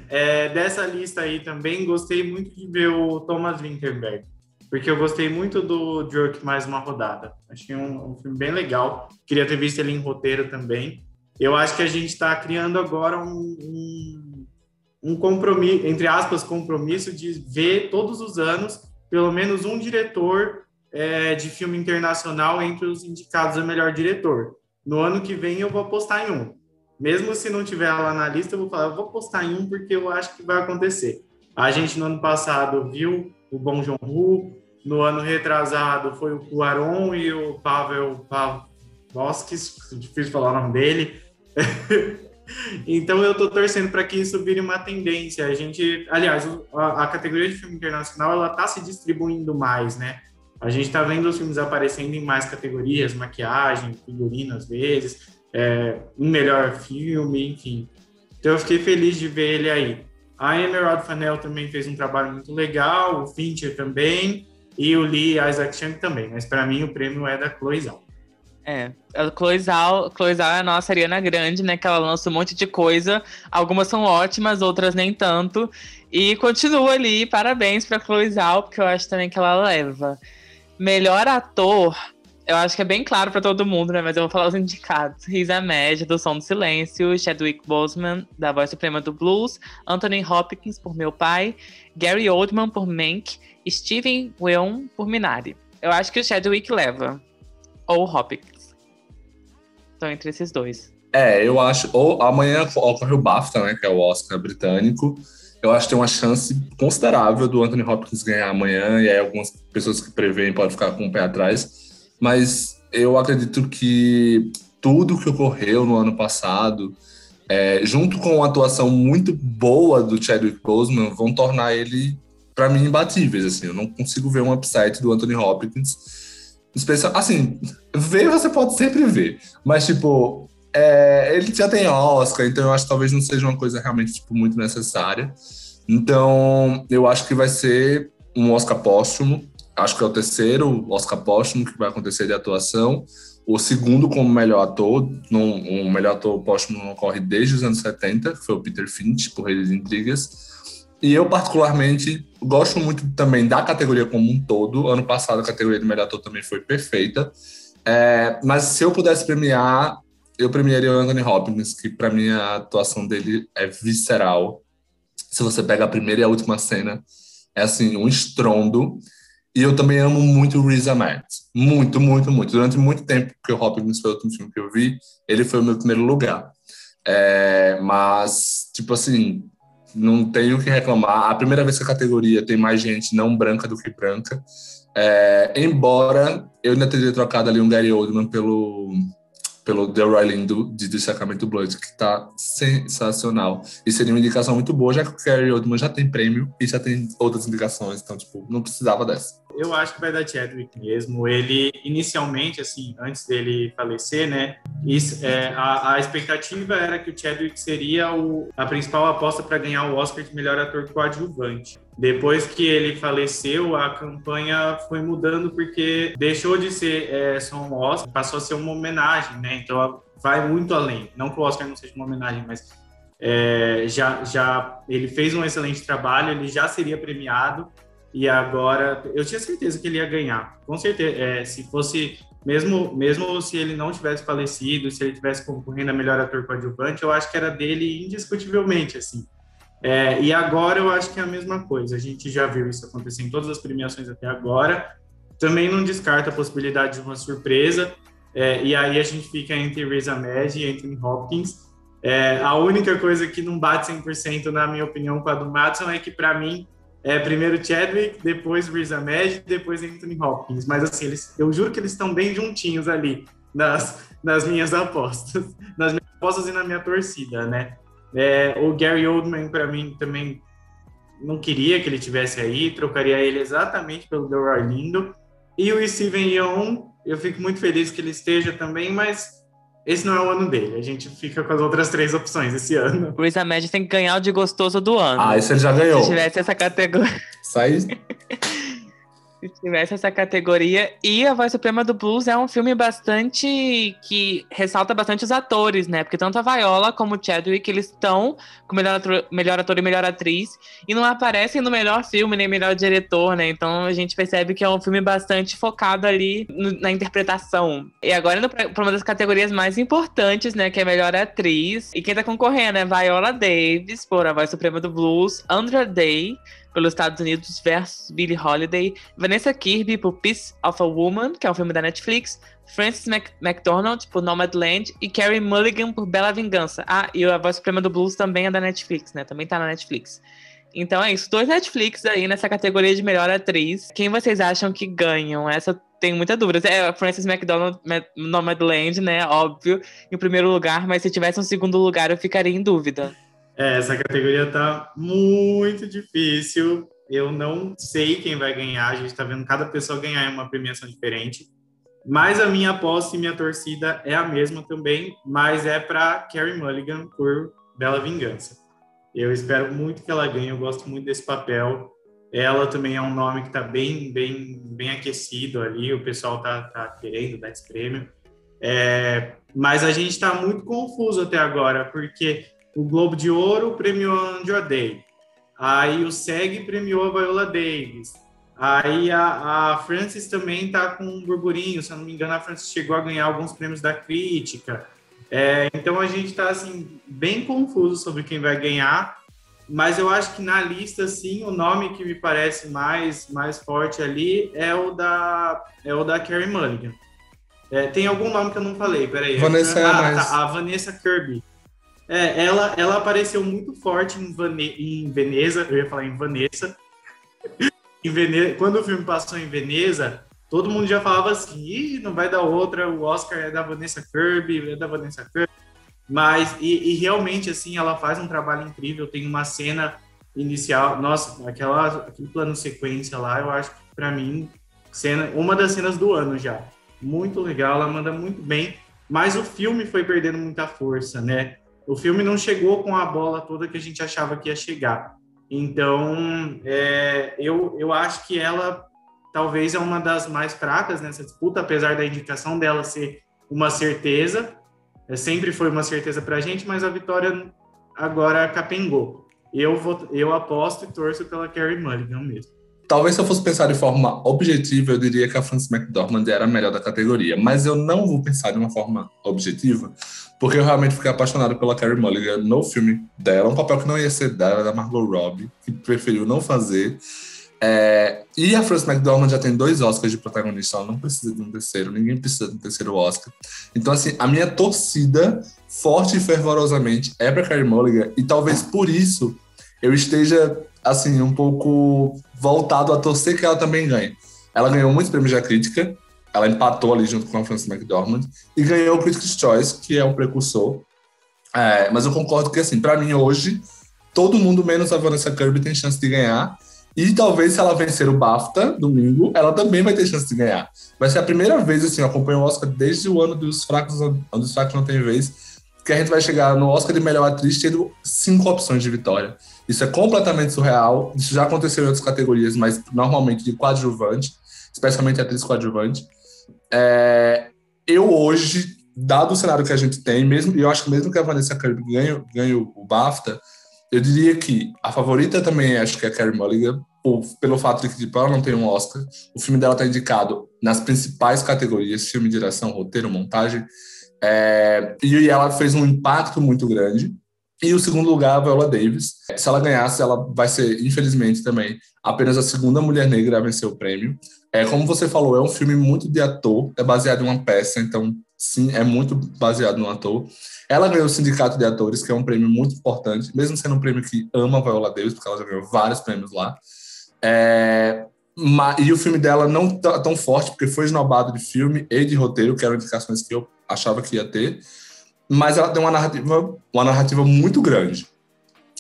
É, dessa lista aí também, gostei muito de ver o Thomas Winterberg, porque eu gostei muito do Druk mais uma rodada. Achei um, um, filme bem legal. Queria ter visto ele em roteiro também. Eu acho que a gente está criando agora um, um, um compromisso, entre aspas, compromisso de ver todos os anos pelo menos um diretor é, de filme internacional entre os indicados a melhor diretor. No ano que vem eu vou apostar em um. Mesmo se não tiver lá na lista, eu vou falar, eu vou postar em um porque eu acho que vai acontecer. A gente no ano passado viu o Bom Joon Ho, no ano retrasado foi o Cuaron e o Pavel Pavlovskis, difícil falar o nome dele. então eu estou torcendo para que isso vire uma tendência. A gente, aliás, a, a categoria de filme internacional ela está se distribuindo mais, né? A gente está vendo os filmes aparecendo em mais categorias, maquiagem, figurino às vezes é, um melhor filme, enfim. Então eu fiquei feliz de ver ele aí. A Emerald Fennell também fez um trabalho muito legal, o Fincher também, e o Lee Isaac Chung também. Mas para mim o prêmio é da Chloe Zhao. É, a Chloe Zhao é a nossa Ariana Grande, né? Que ela lança um monte de coisa. Algumas são ótimas, outras nem tanto. E continua ali, parabéns pra Chloe Zhao, porque eu acho também que ela leva. Melhor ator, eu acho que é bem claro para todo mundo, né? Mas eu vou falar os indicados. Riz Ahmed, do Som do Silêncio, Chadwick Boseman, da Voz Suprema do Blues, Anthony Hopkins, por Meu Pai, Gary Oldman, por Mank, Steven Yeun, por Minari. Eu acho que o Chadwick leva. Ou Hopkins. Estão entre esses dois. É, eu acho. Ou amanhã ocorre o BAFTA, né? Que é o Oscar britânico. Eu acho que tem uma chance considerável do Anthony Hopkins ganhar amanhã, e aí algumas pessoas que preveem podem ficar com o pé atrás mas eu acredito que tudo que ocorreu no ano passado, é, junto com uma atuação muito boa do Chadwick Boseman, vão tornar ele, para mim, imbatíveis. Assim, eu não consigo ver um upside do Anthony Hopkins. Especial, assim, ver você pode sempre ver, mas tipo, é, ele já tem Oscar, então eu acho que talvez não seja uma coisa realmente tipo, muito necessária. Então, eu acho que vai ser um Oscar póstumo acho que é o terceiro Oscar póstumo que vai acontecer de atuação. O segundo como melhor ator, num, um melhor ator póstumo não ocorre desde os anos 70, que foi o Peter Finch, por Reis de Intrigas. E eu, particularmente, gosto muito também da categoria como um todo. Ano passado, a categoria de melhor ator também foi perfeita. É, mas se eu pudesse premiar, eu premiaria o Anthony Hopkins, que para mim a atuação dele é visceral. Se você pega a primeira e a última cena, é assim, um estrondo. E eu também amo muito o Riz Ahmed. Muito, muito, muito. Durante muito tempo, porque o Hopkins foi o último filme que eu vi, ele foi o meu primeiro lugar. É, mas, tipo assim, não tenho o que reclamar. A primeira vez que a categoria tem mais gente não branca do que branca. É, embora eu ainda teria trocado ali um Gary Oldman pelo pelo Delroy Lindo de Destacamento Blood, que está sensacional. E seria uma indicação muito boa, já que o Gary Oldman já tem prêmio e já tem outras indicações, então, tipo, não precisava dessa. Eu acho que vai dar Chadwick mesmo. Ele, inicialmente, assim, antes dele falecer, né, isso, é, a, a, expectativa era que o Chadwick seria o, a principal aposta para ganhar o Oscar de melhor ator coadjuvante. Depois que ele faleceu, a campanha foi mudando porque deixou de ser é, só um Oscar, passou a ser uma homenagem, né? Então vai muito além. Não que o Oscar não seja uma homenagem, mas é, já, já ele fez um excelente trabalho, ele já seria premiado e agora eu tinha certeza que ele ia ganhar. Com certeza, é, se fosse mesmo mesmo se ele não tivesse falecido, se ele tivesse concorrendo a melhor ator coadjuvante, eu acho que era dele indiscutivelmente assim. É, e agora eu acho que é a mesma coisa. A gente já viu isso acontecer em todas as premiações até agora. também não descarta a possibilidade de uma surpresa. É, e aí a gente fica entre Riz Ahmed e Anthony Hopkins. É, a única coisa que não bate 100% na minha opinião com a do Madison é que para mim é primeiro Chadwick, depois Riz Ahmed, depois Anthony Hopkins. Mas assim, eles, eu juro que eles estão bem juntinhos ali nas, nas minhas apostas, nas minhas apostas e na minha torcida, né? É, o Gary Oldman para mim também não queria que ele tivesse aí, trocaria ele exatamente pelo Delroy Lindo. E o Steven Yeun, eu fico muito feliz que ele esteja também, mas esse não é o ano dele. A gente fica com as outras três opções esse ano. O Riz Ahmed tem que ganhar o de gostoso do ano. Ah, isso ele já ganhou. Se tivesse essa categoria. Sai. se tivesse essa categoria. E A Voz Suprema do Blues é um filme bastante. que ressalta bastante os atores, né? Porque tanto a Viola como o Chadwick, eles estão com melhor melhor ator e melhor atriz. E não aparecem no melhor filme, nem melhor diretor, né? Então a gente percebe que é um filme bastante focado ali no, na interpretação. E agora indo para uma das categorias mais importantes, né? Que é melhor atriz. E quem tá concorrendo é Viola Davis, por A Voz Suprema do Blues, Andra Day pelos Estados Unidos versus Billie Holiday, Vanessa Kirby por Piece of a Woman, que é um filme da Netflix, Frances Mac McDormand por Nomadland e Carrie Mulligan por Bela Vingança. Ah, e a Voz Suprema do Blues também é da Netflix, né? Também tá na Netflix. Então é isso, dois Netflix aí nessa categoria de melhor atriz. Quem vocês acham que ganham? Essa tem muita dúvida. É Frances McDormand, Nomadland, né? Óbvio, em primeiro lugar, mas se tivesse um segundo lugar eu ficaria em dúvida. É, essa categoria tá muito difícil. Eu não sei quem vai ganhar. A gente está vendo cada pessoa ganhar uma premiação diferente. Mas a minha aposta e minha torcida é a mesma também, mas é para Carrie Mulligan por Bela Vingança. Eu espero muito que ela ganhe. Eu gosto muito desse papel. Ela também é um nome que está bem, bem, bem aquecido ali. O pessoal tá, tá querendo dar esse prêmio. É, mas a gente está muito confuso até agora, porque o Globo de Ouro premiou a Andrew Day. Aí o SEG premiou a Viola Davis. Aí a, a Francis também está com um burburinho, se eu não me engano, a Francis chegou a ganhar alguns prêmios da crítica. É, então a gente está assim bem confuso sobre quem vai ganhar, mas eu acho que na lista sim o nome que me parece mais mais forte ali é o da é o da Carrie Mulligan. É, tem algum nome que eu não falei, peraí. Vanessa ah, mais... tá, a Vanessa Kirby. É, ela, ela apareceu muito forte em, Vane em Veneza, eu ia falar em Vanessa. em Veneza, quando o filme passou em Veneza, todo mundo já falava assim, Ih, não vai dar outra, o Oscar é da Vanessa Kirby, é da Vanessa Kirby. Mas, e, e realmente, assim, ela faz um trabalho incrível, tem uma cena inicial, nossa, aquela, aquele plano sequência lá, eu acho que para mim, cena, uma das cenas do ano já. Muito legal, ela manda muito bem, mas o filme foi perdendo muita força, né? O filme não chegou com a bola toda que a gente achava que ia chegar. Então, é, eu, eu acho que ela talvez é uma das mais fracas nessa disputa, apesar da indicação dela ser uma certeza. É, sempre foi uma certeza para a gente, mas a vitória agora capengou. Eu, vou, eu aposto e torço pela Carrie Mulligan mesmo. Talvez se eu fosse pensar de forma objetiva, eu diria que a Frances McDormand era a melhor da categoria. Mas eu não vou pensar de uma forma objetiva, porque eu realmente fiquei apaixonado pela Carrie Mulligan no filme dela. Um papel que não ia ser dela, da Margot Robbie, que preferiu não fazer. É, e a Frances McDormand já tem dois Oscars de protagonista, ela não precisa de um terceiro, ninguém precisa de um terceiro Oscar. Então, assim, a minha torcida, forte e fervorosamente, é para Carrie Mulligan, e talvez por isso eu esteja assim, um pouco voltado a torcer que ela também ganhe. Ela ganhou muitos prêmios da crítica, ela empatou ali junto com a Frances McDormand e ganhou o Critics' Choice, que é um precursor. É, mas eu concordo que, assim, para mim hoje, todo mundo menos a Vanessa Kirby tem chance de ganhar. E talvez se ela vencer o BAFTA domingo, ela também vai ter chance de ganhar. Vai ser a primeira vez, assim, eu acompanho o Oscar desde o ano dos fracos, onde os fracos não tem vez, que a gente vai chegar no Oscar de melhor atriz tendo cinco opções de vitória. Isso é completamente surreal. Isso já aconteceu em outras categorias, mas normalmente de coadjuvante, especialmente atriz coadjuvante. É, eu hoje, dado o cenário que a gente tem, mesmo, eu acho que mesmo que a Vanessa Kirby ganhe, ganhe o BAFTA, eu diria que a favorita também acho que é a Carrie Mulligan, por, pelo fato de que tipo, ela não tem um Oscar. O filme dela está indicado nas principais categorias, filme, direção, roteiro, montagem. É, e ela fez um impacto muito grande. E o segundo lugar, a Viola Davis. Se ela ganhasse, ela vai ser, infelizmente, também apenas a segunda mulher negra a vencer o prêmio. É, como você falou, é um filme muito de ator, é baseado em uma peça, então, sim, é muito baseado no ator. Ela ganhou o Sindicato de Atores, que é um prêmio muito importante, mesmo sendo um prêmio que ama Viola Davis, porque ela já ganhou vários prêmios lá. É, e o filme dela não tá tão forte, porque foi esnobado de filme e de roteiro, que eram indicações que eu achava que ia ter. Mas ela tem uma narrativa, uma narrativa muito grande.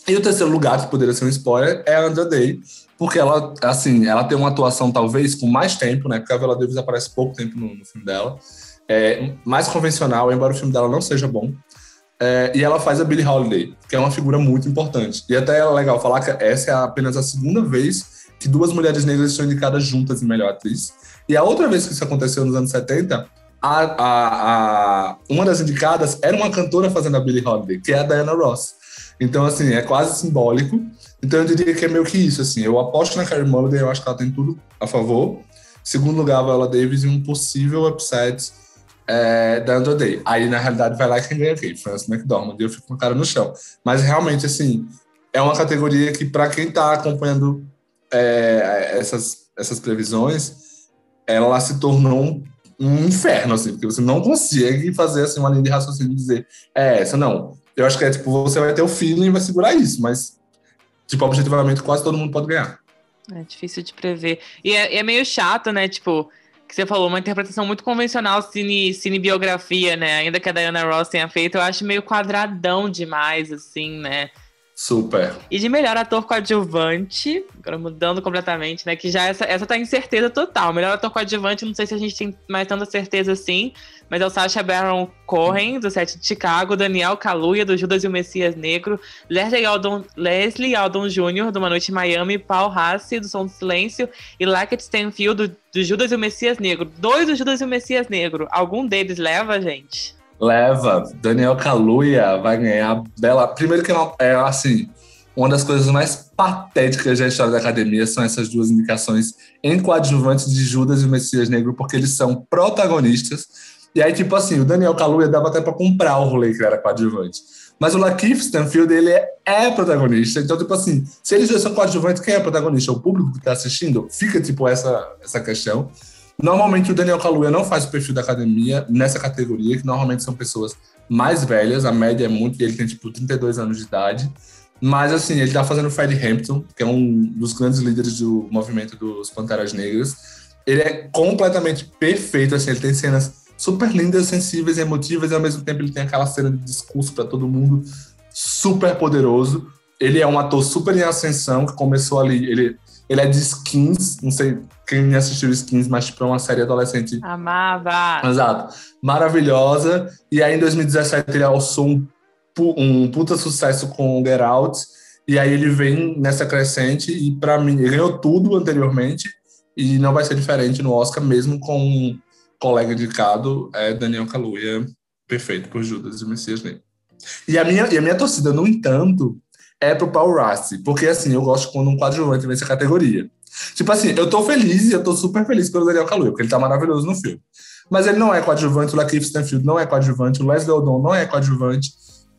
E o terceiro lugar, que poderia ser um spoiler, é a Andra Day, porque ela, assim, ela tem uma atuação talvez com mais tempo, né? Porque a Viola Davis aparece pouco tempo no, no filme dela. É mais convencional, embora o filme dela não seja bom. É, e ela faz a Billie Holiday, que é uma figura muito importante. E até é legal falar que essa é apenas a segunda vez que duas mulheres negras são indicadas juntas em melhor atriz. E a outra vez que isso aconteceu nos anos 70, a, a, a, uma das indicadas era uma cantora fazendo a Billie Holiday, que é a Diana Ross. Então, assim, é quase simbólico. Então, eu diria que é meio que isso, assim. Eu aposto na Carrie Mulligan, eu acho que ela tem tudo a favor. Segundo lugar, Viola Davis e um possível upset é, da Andrew Day. Aí, na realidade, vai lá quem ganha quem? Francis McDormand. Eu fico com a cara no chão. Mas, realmente, assim, é uma categoria que, para quem está acompanhando é, essas, essas previsões, ela se tornou um, um, inferno, assim, porque você não consegue fazer, assim, uma linha de raciocínio e dizer, é essa, não. Eu acho que é, tipo, você vai ter o feeling e vai segurar isso, mas, tipo, objetivamente, quase todo mundo pode ganhar. É difícil de prever. E é, é meio chato, né, tipo que você falou, uma interpretação muito convencional, cine, cinebiografia, né? Ainda que a Diana Ross tenha feito, eu acho meio quadradão demais, assim, né? Super. E de melhor ator coadjuvante, agora mudando completamente, né? Que já essa, essa tá em certeza total. Melhor ator coadjuvante, não sei se a gente tem mais tanta certeza assim, mas é o Sacha Baron Cohen, do set de Chicago, Daniel Kaluuya, do Judas e o Messias Negro, Leslie Aldon, Leslie Aldon Jr., do Uma Noite em Miami, Paul Hassi, do Som do Silêncio, e Lackett Stanfield, do, do Judas e o Messias Negro. Dois do Judas e o Messias Negro. Algum deles leva, gente? Leva. Daniel Kaluuya vai ganhar bela. Primeiro que é, é assim, uma das coisas mais patéticas da história da academia são essas duas indicações em coadjuvantes de Judas e o Messias Negro, porque eles são protagonistas. E aí, tipo assim, o Daniel Kaluuya dava até para comprar o rolê que era coadjuvante. Mas o Lakeith Stanfield, ele é, é, protagonista. Então, tipo assim, se eles dois são coadjuvantes, quem é protagonista? O público que tá assistindo? Fica, tipo, essa, essa questão. Normalmente o Daniel Kaluuya não faz o perfil da academia nessa categoria, que normalmente são pessoas mais velhas, a média é muito, ele tem tipo 32 anos de idade. Mas assim, ele tá fazendo o Fred Hampton, que é um dos grandes líderes do movimento dos Panteras Negras. Ele é completamente perfeito, assim, ele tem cenas super lindas, sensíveis, emotivas, e ao mesmo tempo ele tem aquela cena de discurso para todo mundo, super poderoso. Ele é um ator super em ascensão, que começou ali, ele, ele é de Skins, não sei quem assistiu Skins, mas tipo, é uma série adolescente. Amava! Exato. Maravilhosa. E aí, em 2017, ele alçou um, um puta sucesso com Get Out. E aí ele vem nessa crescente e, para mim, ele ganhou tudo anteriormente e não vai ser diferente no Oscar, mesmo com colega indicado, é Daniel Kaluuya, perfeito por Judas e Messias Negro. E a minha, e a minha torcida, no entanto, é pro Paul Rassi, porque assim, eu gosto quando um coadjuvante vem essa categoria. Tipo assim, eu tô feliz e eu tô super feliz pelo Daniel Kaluuya, porque ele tá maravilhoso no filme. Mas ele não é coadjuvante, o Lakeith Stanfield não é coadjuvante, o Leslie Odom não é coadjuvante.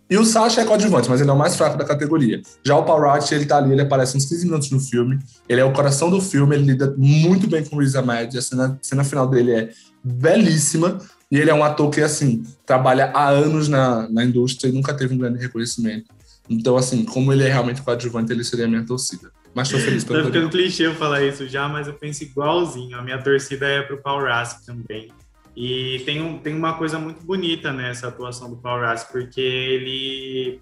E o Sasha é coadjuvante, mas ele é o mais fraco da categoria. Já o Paul Rudd, ele tá ali, ele aparece uns 15 minutos no filme. Ele é o coração do filme, ele lida muito bem com o Riz Ahmed. A cena, a cena final dele é belíssima. E ele é um ator que, assim, trabalha há anos na, na indústria e nunca teve um grande reconhecimento. Então, assim, como ele é realmente coadjuvante, ele seria a minha torcida. Mas tô feliz pelo Tá ficando clichê eu falar isso já, mas eu penso igualzinho. A minha torcida é pro Paul Rask também. E tem, um, tem uma coisa muito bonita nessa atuação do Paul Rask, porque ele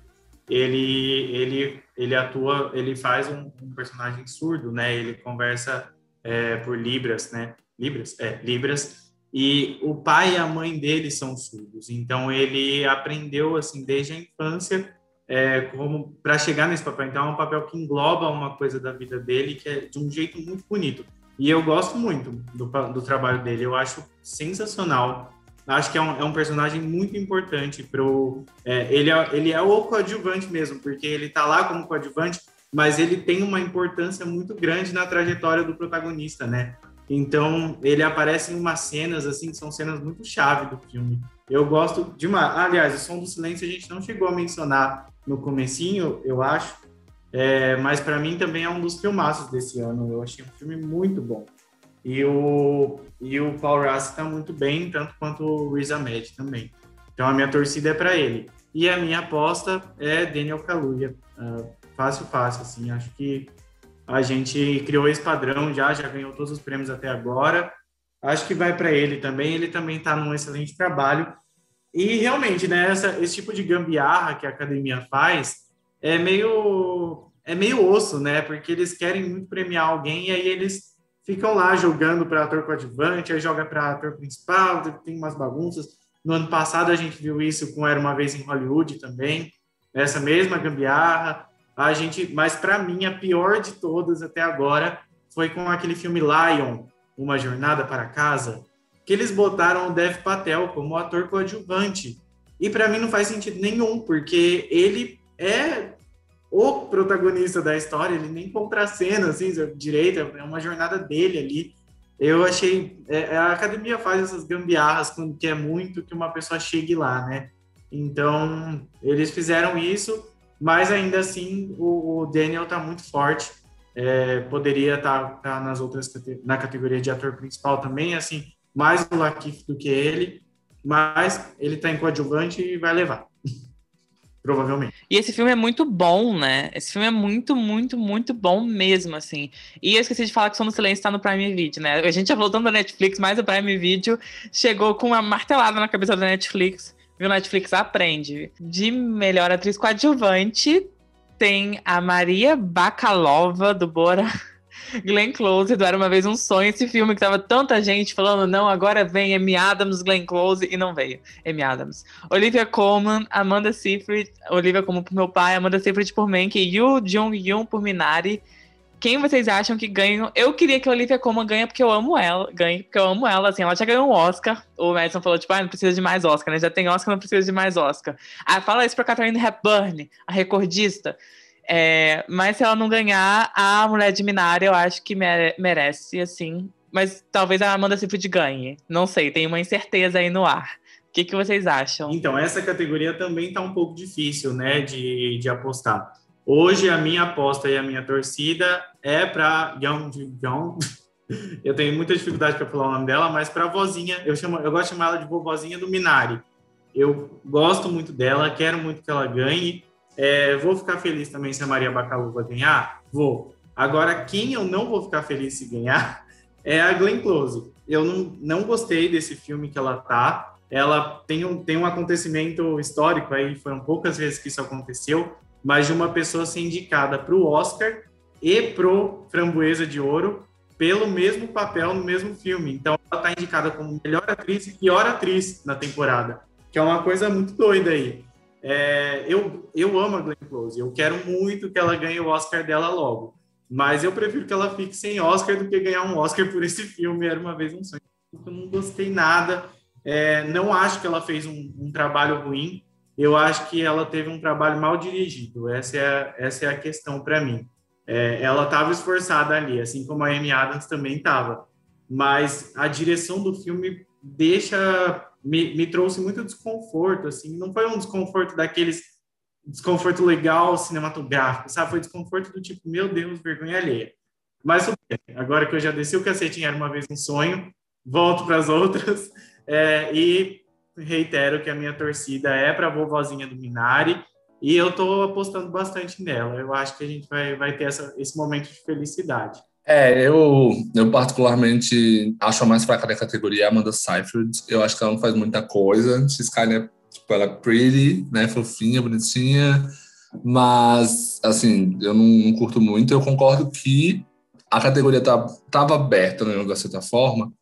ele ele ele atua, ele faz um, um personagem surdo, né? Ele conversa é, por libras, né? Libras, é, libras. E o pai e a mãe dele são surdos, então ele aprendeu assim desde a infância é, como para chegar nesse papel. Então é um papel que engloba uma coisa da vida dele que é de um jeito muito bonito. E eu gosto muito do, do trabalho dele. Eu acho sensacional. Acho que é um, é um personagem muito importante pro. É, ele, é, ele é o coadjuvante mesmo, porque ele tá lá como coadjuvante, mas ele tem uma importância muito grande na trajetória do protagonista, né? Então, ele aparece em umas cenas, assim, que são cenas muito chave do filme. Eu gosto demais. Aliás, o Som do Silêncio a gente não chegou a mencionar no comecinho, eu acho, é, mas para mim também é um dos filmaços desse ano. Eu achei um filme muito bom. E o, e o Paul Rassi está muito bem, tanto quanto o Riz Ahmed também. Então a minha torcida é para ele. E a minha aposta é Daniel Kaluuya. Uh, fácil, fácil, assim. Acho que a gente criou esse padrão já, já ganhou todos os prêmios até agora. Acho que vai para ele também. Ele também está num excelente trabalho. E realmente, né, essa, esse tipo de gambiarra que a academia faz é meio é meio osso, né? Porque eles querem muito premiar alguém e aí eles ficam lá jogando para ator coadjuvante, aí joga para ator principal, tem umas bagunças. No ano passado a gente viu isso com Era uma vez em Hollywood também, essa mesma gambiarra. A gente, mas para mim a pior de todas até agora foi com aquele filme Lion, Uma Jornada para Casa, que eles botaram o Dev Patel como ator coadjuvante. E para mim não faz sentido nenhum, porque ele é o protagonista da história, ele nem contracena assim, direito, é uma jornada dele ali. Eu achei. É, a academia faz essas gambiarras quando quer muito que uma pessoa chegue lá, né? Então, eles fizeram isso, mas ainda assim o, o Daniel tá muito forte. É, poderia estar tá, tá nas outras na categoria de ator principal também, assim, mais o Lakif do que ele, mas ele tá em coadjuvante e vai levar. Provavelmente. E esse filme é muito bom, né? Esse filme é muito, muito, muito bom mesmo, assim. E eu esqueci de falar que Som do Silêncio está no Prime Video, né? A gente já falou tanto da Netflix, mas o Prime Video chegou com uma martelada na cabeça da Netflix. Viu? Netflix aprende. De melhor atriz coadjuvante, tem a Maria Bakalova, do Bora. Glenn Close, do Era Uma Vez Um Sonho, esse filme que tava tanta gente falando, não, agora vem Amy Adams, Glenn Close, e não veio Amy Adams. Olivia Colman, Amanda Seyfried, Olivia Colman por meu pai, Amanda Seyfried por Mank, Yu Jung-yoon por Minari. Quem vocês acham que ganham? Eu queria que a Olivia Colman ganhe porque eu amo ela, ganhe porque eu amo ela, assim, ela já ganhou um Oscar. O Madison falou, tipo, ah, não precisa de mais Oscar, né? Já tem Oscar, não precisa de mais Oscar. Ah, fala isso pra Catherine Hepburn, a recordista. É, mas se ela não ganhar, a Mulher de Minari eu acho que merece, assim. Mas talvez a Amanda Seyfried ganhe. Não sei, tem uma incerteza aí no ar. O que, que vocês acham? Então, essa categoria também está um pouco difícil, né, de, de apostar. Hoje, a minha aposta e a minha torcida é para Young. Eu tenho muita dificuldade para falar o nome dela, mas para a vozinha, eu, chamo, eu gosto de chamar ela de vovozinha do Minari. Eu gosto muito dela, quero muito que ela ganhe. É, vou ficar feliz também se a Maria Bacaluva ganhar? Vou. Agora, quem eu não vou ficar feliz se ganhar é a Glenn Close. Eu não, não gostei desse filme que ela tá. Ela tem um, tem um acontecimento histórico aí, foram poucas vezes que isso aconteceu, mas de uma pessoa ser indicada para o Oscar e pro Framboesa de Ouro pelo mesmo papel no mesmo filme. Então, ela está indicada como melhor atriz e pior atriz na temporada, que é uma coisa muito doida aí. É, eu, eu amo a Glenn Close, eu quero muito que ela ganhe o Oscar dela logo, mas eu prefiro que ela fique sem Oscar do que ganhar um Oscar por esse filme, Era Uma Vez Um Sonho. Eu não gostei nada, é, não acho que ela fez um, um, trabalho ruim, eu acho que ela teve um trabalho mal dirigido, essa é a, essa é a questão para mim. É, ela estava esforçada ali, assim como a Amy Adams também estava, mas a direção do filme deixa me, me trouxe muito desconforto, assim, não foi um desconforto daqueles desconforto legal cinematográfico, sabe? Foi desconforto do tipo, meu Deus, vergonha alheia. Mas agora que eu já desci o cacetinho, era uma vez um sonho, volto para as outras é, e reitero que a minha torcida é para a vovozinha do Minari e eu estou apostando bastante nela. Eu acho que a gente vai, vai ter essa, esse momento de felicidade. É, eu, eu particularmente acho a mais fraca da categoria a Amanda Seyfried. Eu acho que ela não faz muita coisa. Skyline é, tipo, ela é pretty, né, fofinha, bonitinha, mas, assim, eu não, não curto muito. Eu concordo que a categoria tá, tava aberta, né, de certa forma,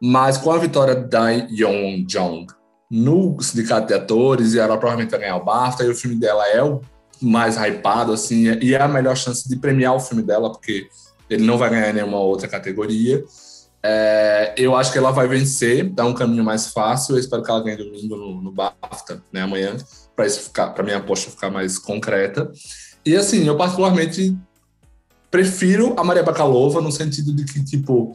mas com a vitória da Yeon Jong no sindicato de atores, e ela provavelmente vai ganhar o BAFTA, e o filme dela é o mais hypado, assim, e é a melhor chance de premiar o filme dela, porque ele não vai ganhar nenhuma outra categoria. É, eu acho que ela vai vencer, dá um caminho mais fácil. Eu espero que ela ganhe domingo no, no BAFTA, né, amanhã, para isso ficar, para minha aposta ficar mais concreta. E assim, eu particularmente prefiro a Maria Bakalova no sentido de que tipo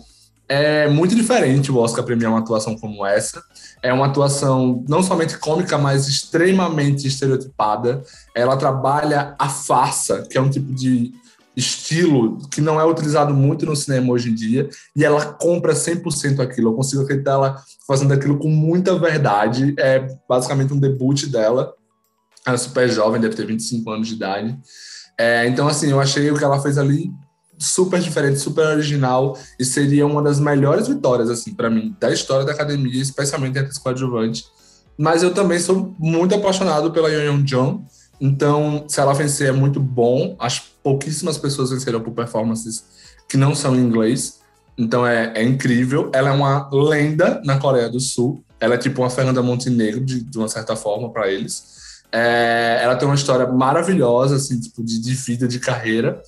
é muito diferente o Oscar premiar uma atuação como essa. É uma atuação não somente cômica, mas extremamente estereotipada. Ela trabalha a farsa, que é um tipo de estilo que não é utilizado muito no cinema hoje em dia, e ela compra 100% aquilo. Eu consigo acreditar ela fazendo aquilo com muita verdade. É basicamente um debut dela. Ela é super jovem, deve ter 25 anos de idade. É, então, assim, eu achei o que ela fez ali super diferente, super original e seria uma das melhores vitórias, assim, para mim, da história da academia, especialmente entre os coadjuvantes. Mas eu também sou muito apaixonado pela Yeon Jong, então, se ela vencer é muito bom. Acho pouquíssimas pessoas venceram por performances que não são em inglês. Então é, é, incrível. Ela é uma lenda na Coreia do Sul. Ela é tipo uma Fernanda Montenegro, de, de uma certa forma, para eles. É, ela tem uma história maravilhosa, assim, tipo, de, de vida, de carreira.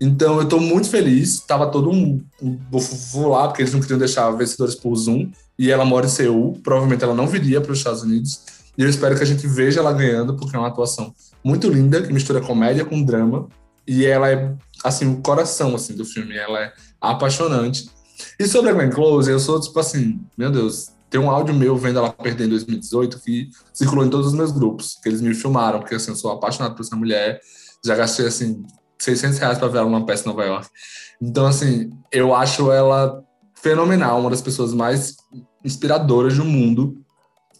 Então eu estou muito feliz. Tava todo um, um vou lá, porque eles não queriam deixar vencedores por Zoom. E ela mora em Seul. Provavelmente ela não viria para os Estados Unidos. E eu espero que a gente veja ela ganhando, porque é uma atuação muito linda, que mistura comédia com drama. E ela é, assim, o coração, assim, do filme. Ela é apaixonante. E sobre a Glenn Close, eu sou, tipo assim, meu Deus, tem um áudio meu vendo ela perder em 2018 que circulou em todos os meus grupos, que eles me filmaram, porque, assim, eu sou apaixonado por essa mulher. Já gastei, assim, 600 reais para ver numa peça em Nova York. Então, assim, eu acho ela fenomenal, uma das pessoas mais inspiradoras do mundo.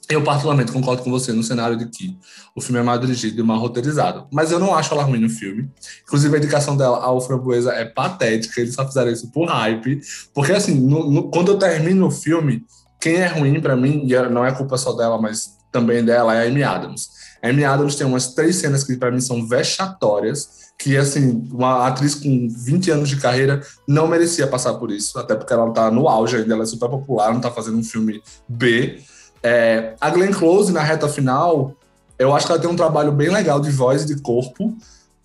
Eu, particularmente, concordo com você no cenário de que o filme é mal dirigido e mal roteirizado. Mas eu não acho ela ruim no filme. Inclusive, a indicação dela ao Framboesa é patética. Eles só fizeram isso por hype. Porque, assim, no, no, quando eu termino o filme, quem é ruim para mim, e é, não é culpa só dela, mas também dela, é a Amy Adams. A Amy Adams tem umas três cenas que, para mim, são vexatórias. Que, assim, uma atriz com 20 anos de carreira não merecia passar por isso. Até porque ela tá no auge ainda, ela é super popular, não tá fazendo um filme B. É, a Glenn Close, na reta final, eu acho que ela tem um trabalho bem legal de voz e de corpo.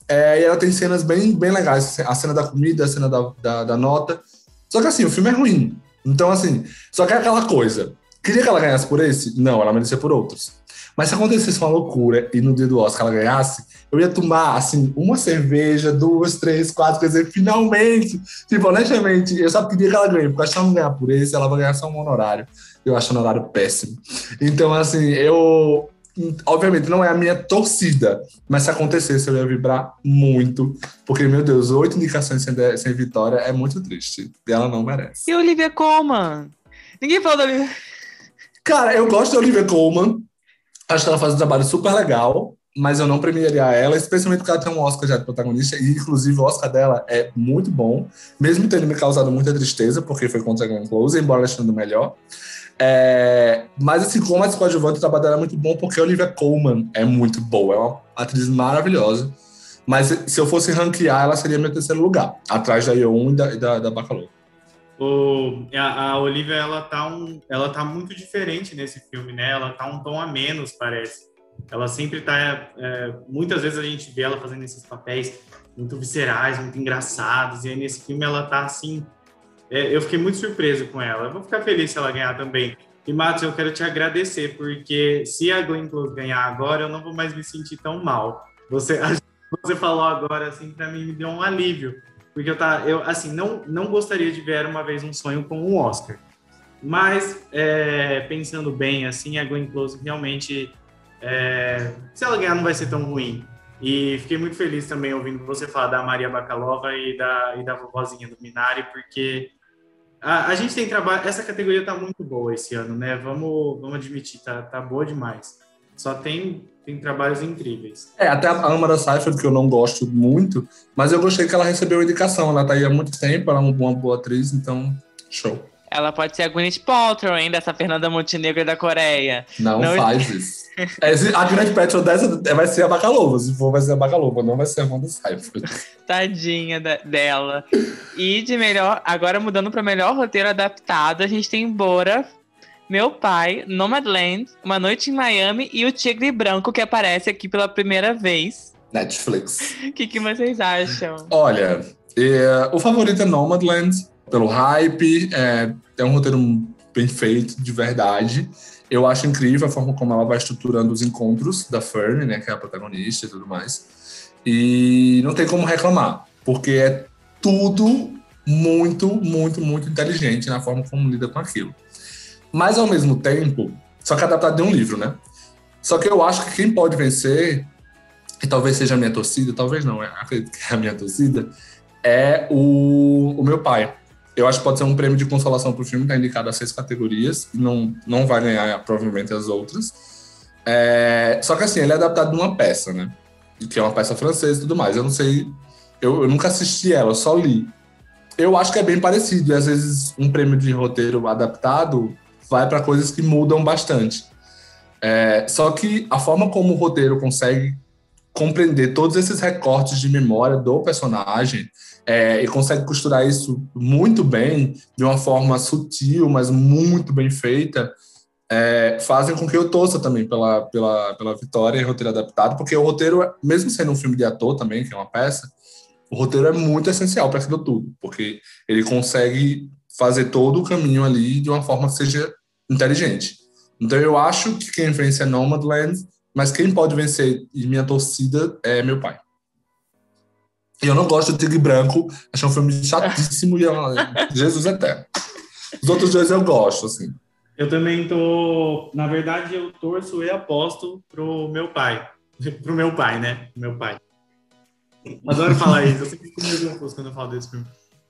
É, e ela tem cenas bem, bem legais. A cena da comida, a cena da, da, da, nota. Só que assim, o filme é ruim. Então, assim, só que é aquela coisa. Queria que ela ganhasse por esse? Não, ela merecia por outros. Mas se acontecesse uma loucura e no dia do Oscar ela ganhasse, eu ia tomar, assim, uma cerveja, duas, três, quatro, quer dizer, finalmente. Tipo, honestamente, eu só queria que ela ganhe, porque acho que ela não ganhar por esse, ela vai ganhar só um honorário. Eu acho o honorário péssimo. Então, assim, eu. Obviamente, não é a minha torcida, mas se acontecesse, eu ia vibrar muito. Porque, meu Deus, oito indicações sem, sem vitória é muito triste. E ela não merece. E Olivia Colman? Ninguém falou da Olivia. Cara, eu gosto da Olivia Colman. Acho que ela faz um trabalho super legal, mas eu não premiaria ela, especialmente porque ela tem um Oscar já de protagonista, e inclusive o Oscar dela é muito bom, mesmo tendo me causado muita tristeza, porque foi contra a Glenn Close, embora ela achando melhor. É, mas assim, como atriz coadjuvante, o trabalho dela é muito bom porque a Olivia Colman é muito boa, é uma atriz maravilhosa. Mas se eu fosse ranquear, ela seria meu terceiro lugar, atrás da Yeon e da, da, da Bacalhau. O, a, a Olivia, ela tá, um, ela tá muito diferente nesse filme, né? Ela tá um tom a menos, parece. Ela sempre tá... É, muitas vezes a gente vê ela fazendo esses papéis muito viscerais, muito engraçados, e aí nesse filme ela tá, assim, é, eu fiquei muito surpreso com ela. Eu vou ficar feliz se ela ganhar também. E, Matos, eu quero te agradecer, porque se a Glenn Close ganhar agora, eu não vou mais me sentir tão mal. Você, você falou agora, assim, para mim me deu um alívio. Porque eu, tá, eu assim, não, não gostaria de ver uma vez um sonho com um Oscar. Mas, é, pensando bem, assim, a Glenn Close realmente, é, se ela ganhar, não vai ser tão ruim. E fiquei muito feliz também ouvindo você falar da Maria Bakalova e da, e da vovozinha do Minari, porque a, a gente tem trabalho. Essa categoria tá muito boa esse ano, né? Vamos, vamos admitir, tá, tá boa demais. Só tem, tem trabalhos incríveis. É, até a Amara Seyfried, que eu não gosto muito, mas eu gostei que ela recebeu a indicação. Ela tá aí há muito tempo, ela é uma boa atriz, então, show. Ela pode ser a Gwyneth Paltrow, hein, dessa Fernanda Montenegro da Coreia. Não, não... faz isso. É, a Gwyneth Paltrow dessa vai ser a Bacalova. Se for, vai ser a Bacalova, não vai ser a Amanda Seyfried. Tadinha da, dela. E de melhor, agora mudando para melhor roteiro adaptado, a gente tem Bora, Meu Pai, Nomadland, Uma Noite em Miami e o Tigre Branco, que aparece aqui pela primeira vez. Netflix. O que, que vocês acham? Olha, é, o favorito é Nomadland, pelo hype, é, é um roteiro bem feito, de verdade. Eu acho incrível a forma como ela vai estruturando os encontros da Fern, né, que é a protagonista e tudo mais. E não tem como reclamar, porque é tudo muito, muito, muito inteligente na forma como lida com aquilo. Mas ao mesmo tempo, só que adaptado de um livro, né? Só que eu acho que quem pode vencer, e talvez seja a minha torcida, talvez não, acredito que é a minha torcida, é o, o Meu Pai. Eu acho que pode ser um prêmio de consolação para o filme, está indicado a seis categorias, não, não vai ganhar provavelmente as outras. É, só que assim, ele é adaptado de uma peça, né? Que é uma peça francesa e tudo mais. Eu não sei, eu, eu nunca assisti ela, eu só li. Eu acho que é bem parecido, e às vezes um prêmio de roteiro adaptado vai para coisas que mudam bastante. É, só que a forma como o roteiro consegue compreender todos esses recortes de memória do personagem é, e consegue costurar isso muito bem, de uma forma sutil, mas muito bem feita, é, fazem com que eu torça também pela, pela, pela vitória e roteiro adaptado, porque o roteiro, mesmo sendo um filme de ator também, que é uma peça, o roteiro é muito essencial para aquilo tudo, porque ele consegue fazer todo o caminho ali de uma forma que seja inteligente. Então eu acho que quem vence é Nomadland, mas quem pode vencer e minha torcida é meu pai. E eu não gosto de Tigre Branco, acho um filme chatíssimo e é Jesus eterno. Os outros dois eu gosto, assim. Eu também tô, na verdade, eu torço e aposto pro meu pai, pro meu pai, né? Meu pai. Adoro falar isso, eu sempre fico meio confuso quando eu falo desse filme.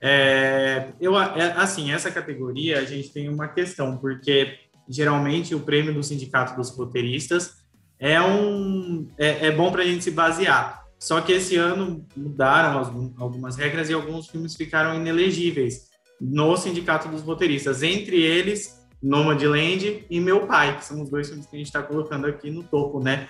É, eu, é, assim, essa categoria a gente tem uma questão, porque geralmente o prêmio do Sindicato dos Roteiristas é, um, é, é bom para a gente se basear. Só que esse ano mudaram algumas regras e alguns filmes ficaram inelegíveis no Sindicato dos Roteiristas. Entre eles, Nomadland e Meu Pai, que são os dois filmes que a gente está colocando aqui no topo, né?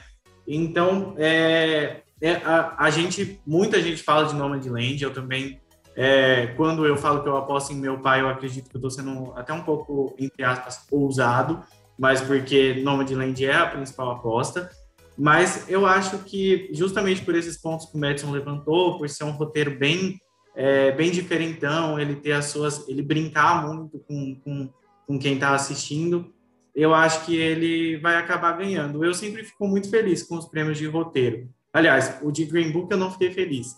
Então, é, é, a, a, gente, muita gente fala de Nomadland, eu também é, quando eu falo que eu aposto em meu pai, eu acredito que eu estou sendo até um pouco, entre aspas, ousado, mas porque Nomadland é a principal aposta. Mas eu acho que, justamente por esses pontos que o Madison levantou, por ser um roteiro bem, é, bem diferentão, ele ter as suas. ele brincar muito com, com, com quem está assistindo, eu acho que ele vai acabar ganhando. Eu sempre fico muito feliz com os prêmios de roteiro. Aliás, o de Green Book eu não fiquei feliz,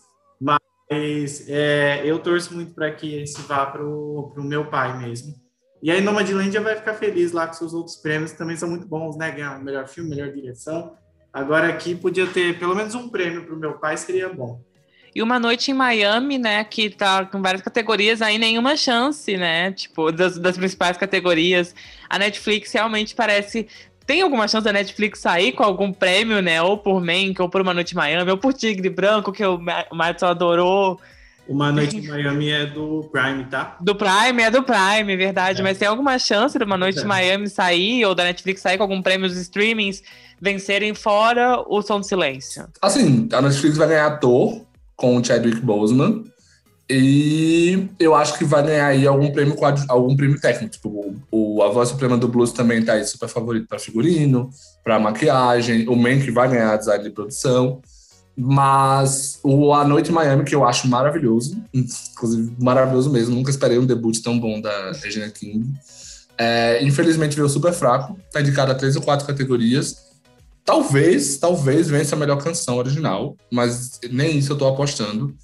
mas é, eu torço muito para que esse vá para o meu pai mesmo. E aí Nomadland já vai ficar feliz lá com seus outros prêmios, que também são muito bons, né? Ganhar melhor filme, melhor direção. Agora aqui podia ter pelo menos um prêmio para o meu pai, seria bom. E uma noite em Miami, né, que tá com várias categorias, aí nenhuma chance, né? Tipo, das, das principais categorias. A Netflix realmente parece tem alguma chance da Netflix sair com algum prêmio, né? Ou por Mank, ou por Uma Noite em Miami, ou por Tigre Branco, que o Madison adorou. Uma Noite em Miami é do Prime, tá? Do Prime, é do Prime, verdade. É. Mas tem alguma chance de Uma Noite é. em Miami sair, ou da Netflix sair com algum prêmio dos streamings, vencerem fora o Som do Silêncio? Assim, a Netflix vai ganhar ator com o Chadwick Boseman. E eu acho que vai ganhar aí algum prêmio algum prêmio técnico. Tipo, o, A Voz Suprema do Blues também tá aí super favorito para figurino, para maquiagem. O Mank vai ganhar design de produção. Mas o A Noite em Miami, que eu acho maravilhoso, inclusive maravilhoso mesmo, nunca esperei um debut tão bom da Regina King. É, infelizmente veio super fraco, tá indicado a três ou quatro categorias. Talvez, talvez vença a melhor canção original, mas nem isso eu tô apostando.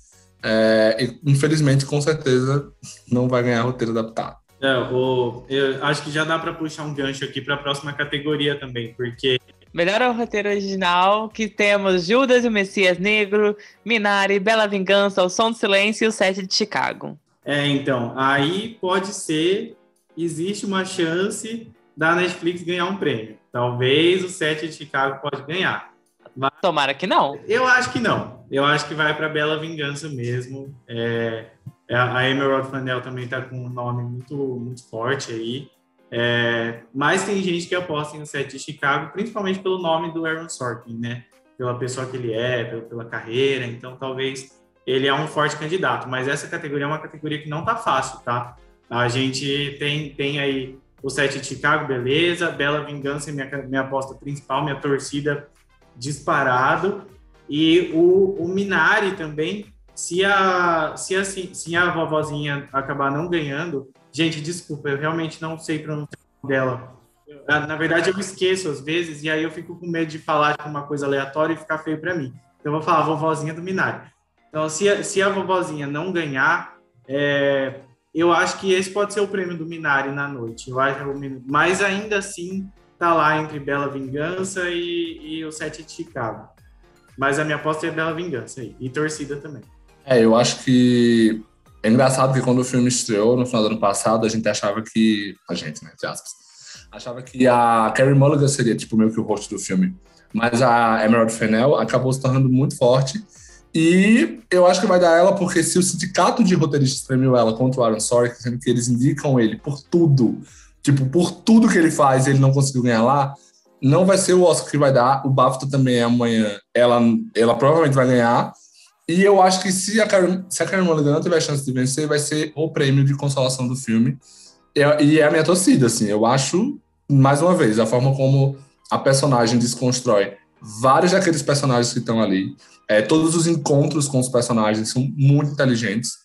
É, infelizmente, com certeza, não vai ganhar roteiro adaptado. É, o, eu acho que já dá para puxar um gancho aqui para a próxima categoria também, porque. Melhor roteiro original, que temos Judas e o Messias Negro, Minari, Bela Vingança, O Som do Silêncio e O Sete de Chicago. É, então, aí pode ser, existe uma chance da Netflix ganhar um prêmio. Talvez o Sete de Chicago pode ganhar. Mas Tomara que não. Eu acho que não. Eu acho que vai para Bela Vingança mesmo. É, é a Emerald Flanell também está com um nome muito, muito forte aí. É, mas tem gente que aposta em o set de Chicago, principalmente pelo nome do Aaron Sorkin, né? Pela pessoa que ele é, pela, pela carreira. Então, talvez ele é um forte candidato. Mas essa categoria é uma categoria que não tá fácil, tá? A gente tem, tem aí o set de Chicago, beleza. Bela Vingança, minha, minha aposta principal, minha torcida disparado. E o, o Minari também, se a, se, a, se a vovozinha acabar não ganhando, gente, desculpa, eu realmente não sei pronunciar o nome dela. Na verdade, eu esqueço às vezes, e aí eu fico com medo de falar uma coisa aleatória e ficar feio para mim. Então, eu vou falar vovozinha do Minari. Então, se a, se a vovozinha não ganhar, é, eu acho que esse pode ser o prêmio do Minari na noite. Eu acho, mas ainda assim, tá lá entre Bela Vingança e, e o Sete de Chicago. Mas a minha aposta é Bela Vingança aí, e torcida também. É, eu acho que é engraçado que quando o filme estreou no final do ano passado, a gente achava que. A gente, né? De aspas. Achava que a Carrie Mulligan seria, tipo, meio que o rosto do filme. Mas a Emerald Fennell acabou se tornando muito forte. E eu acho que vai dar ela, porque se o sindicato de roteiristas premiou ela contra o Aaron Sorkin, sendo que eles indicam ele por tudo, tipo, por tudo que ele faz, ele não conseguiu ganhar lá, não vai ser o Oscar que vai dar. O BAFTA também é amanhã. Ela, ela provavelmente vai ganhar. E eu acho que se a Karen, se a Karen Mulligan não tiver chance de vencer, vai ser o prêmio de consolação do filme. E, e é a minha torcida, assim. Eu acho, mais uma vez, a forma como a personagem desconstrói vários daqueles personagens que estão ali. É, todos os encontros com os personagens são muito inteligentes.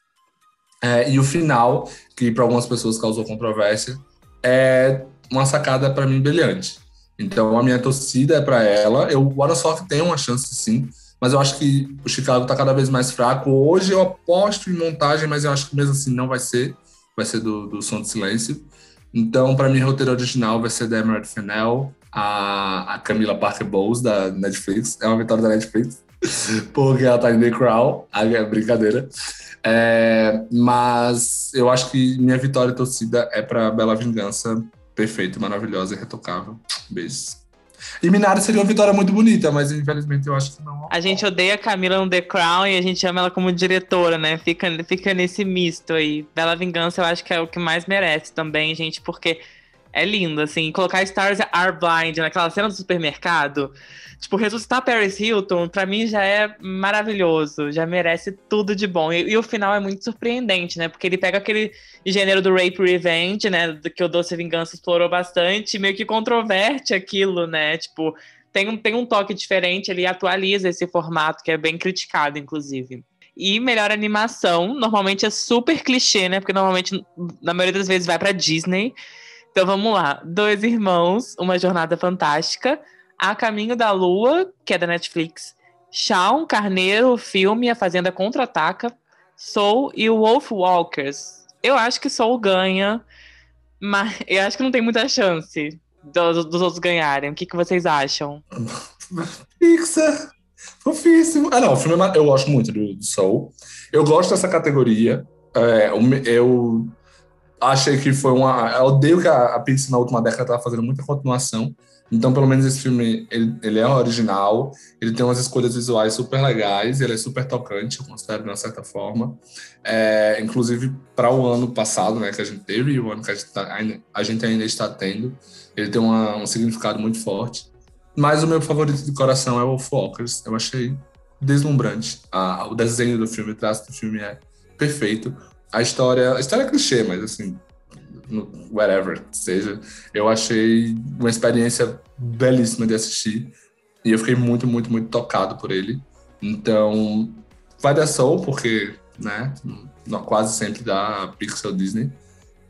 É, e o final, que para algumas pessoas causou controvérsia, é uma sacada para mim brilhante. Então a minha torcida é para ela. Eu, o Anasoft tem uma chance sim, mas eu acho que o Chicago está cada vez mais fraco. Hoje eu aposto em montagem, mas eu acho que mesmo assim não vai ser. Vai ser do, do Som de Silêncio. Então, para mim, o roteiro original vai ser da Emerald Fennell, a, a Camila Parker Bowles, da Netflix. É uma vitória da Netflix, porque ela tá em The Crown. É brincadeira. É, mas eu acho que minha vitória torcida é para Bela Vingança, perfeito, maravilhosa e retocável. Beijos. E Minari seria uma vitória muito bonita, mas infelizmente eu acho que não. A gente odeia a Camila no The Crown e a gente ama ela como diretora, né? Fica, fica nesse misto aí. Bela Vingança eu acho que é o que mais merece também, gente, porque é lindo, assim. Colocar Stars Are Blind naquela cena do supermercado. Tipo, ressuscitar Paris Hilton, pra mim já é maravilhoso. Já merece tudo de bom. E, e, o final é muito surpreendente, né? Porque ele pega aquele gênero do rape revenge, né? Que o Doce Vingança explorou bastante, meio que controverte aquilo, né? Tipo, tem um, tem um toque diferente, ele atualiza esse formato, que é bem criticado, inclusive. E melhor animação, normalmente é super clichê, né? Porque normalmente, na maioria das vezes, vai pra Disney. Então vamos lá. Dois Irmãos, Uma Jornada Fantástica, A Caminho da Lua, que é da Netflix, Shaun, Carneiro, filme A Fazenda Contra-Ataca, Soul e o Wolf Walkers. Eu acho que Soul ganha, mas eu acho que não tem muita chance dos, dos outros ganharem. O que, que vocês acham? Pixar! Fofíssimo. Ah, não, o filme é, eu gosto muito do, do Soul. Eu gosto dessa categoria. É, eu achei que foi uma. Eu odeio que a, a Pixar na última década estava fazendo muita continuação. Então, pelo menos esse filme, ele, ele, é original, ele tem umas escolhas visuais super legais, ele é super tocante, eu considero, de uma certa forma. É, inclusive, para o ano passado, né, que a gente teve, e o ano que a gente, tá, ainda, a gente ainda está tendo, ele tem uma, um significado muito forte. Mas o meu favorito de coração é o Walkers. Eu achei deslumbrante. o desenho do filme, o traço do filme é perfeito a história. A história é clichê, mas assim, whatever seja, eu achei uma experiência belíssima de assistir. E eu fiquei muito, muito, muito tocado por ele. Então, vai dar Soul, porque, né, quase sempre dá Pixel Disney.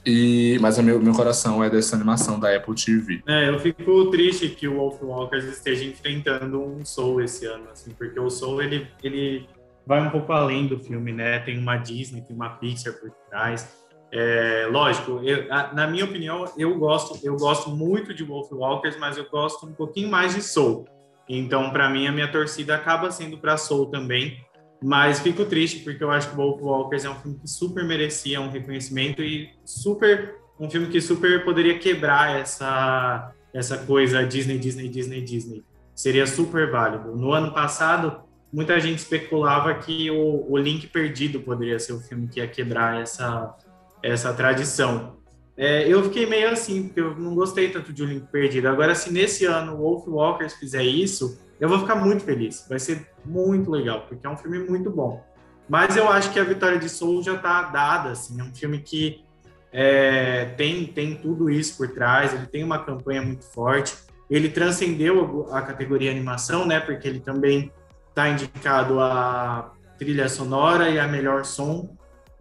E, mas o meu, meu coração é dessa animação da Apple TV. É, eu fico triste que o Wolf Walkers esteja enfrentando um Soul esse ano, assim, porque o Soul, ele, ele vai um pouco além do filme, né? Tem uma Disney, tem uma Pixar por trás. É, lógico, eu, na minha opinião, eu gosto, eu gosto muito de Wolf Walkers, mas eu gosto um pouquinho mais de Soul. Então, para mim, a minha torcida acaba sendo para Soul também. Mas fico triste porque eu acho que Wolf Walkers é um filme que super merecia um reconhecimento e super um filme que super poderia quebrar essa essa coisa Disney, Disney, Disney, Disney. Seria super válido. No ano passado, muita gente especulava que o, o Link Perdido poderia ser o filme que ia quebrar essa, essa tradição. É, eu fiquei meio assim, porque eu não gostei tanto de O Link Perdido. Agora, se nesse ano o Wolf Walkers fizer isso, eu vou ficar muito feliz. Vai ser muito legal, porque é um filme muito bom. Mas eu acho que a vitória de Soul já está dada, assim. É um filme que é, tem, tem tudo isso por trás, ele tem uma campanha muito forte. Ele transcendeu a, categoria animação, né? Porque ele também está indicado a trilha sonora e a melhor som.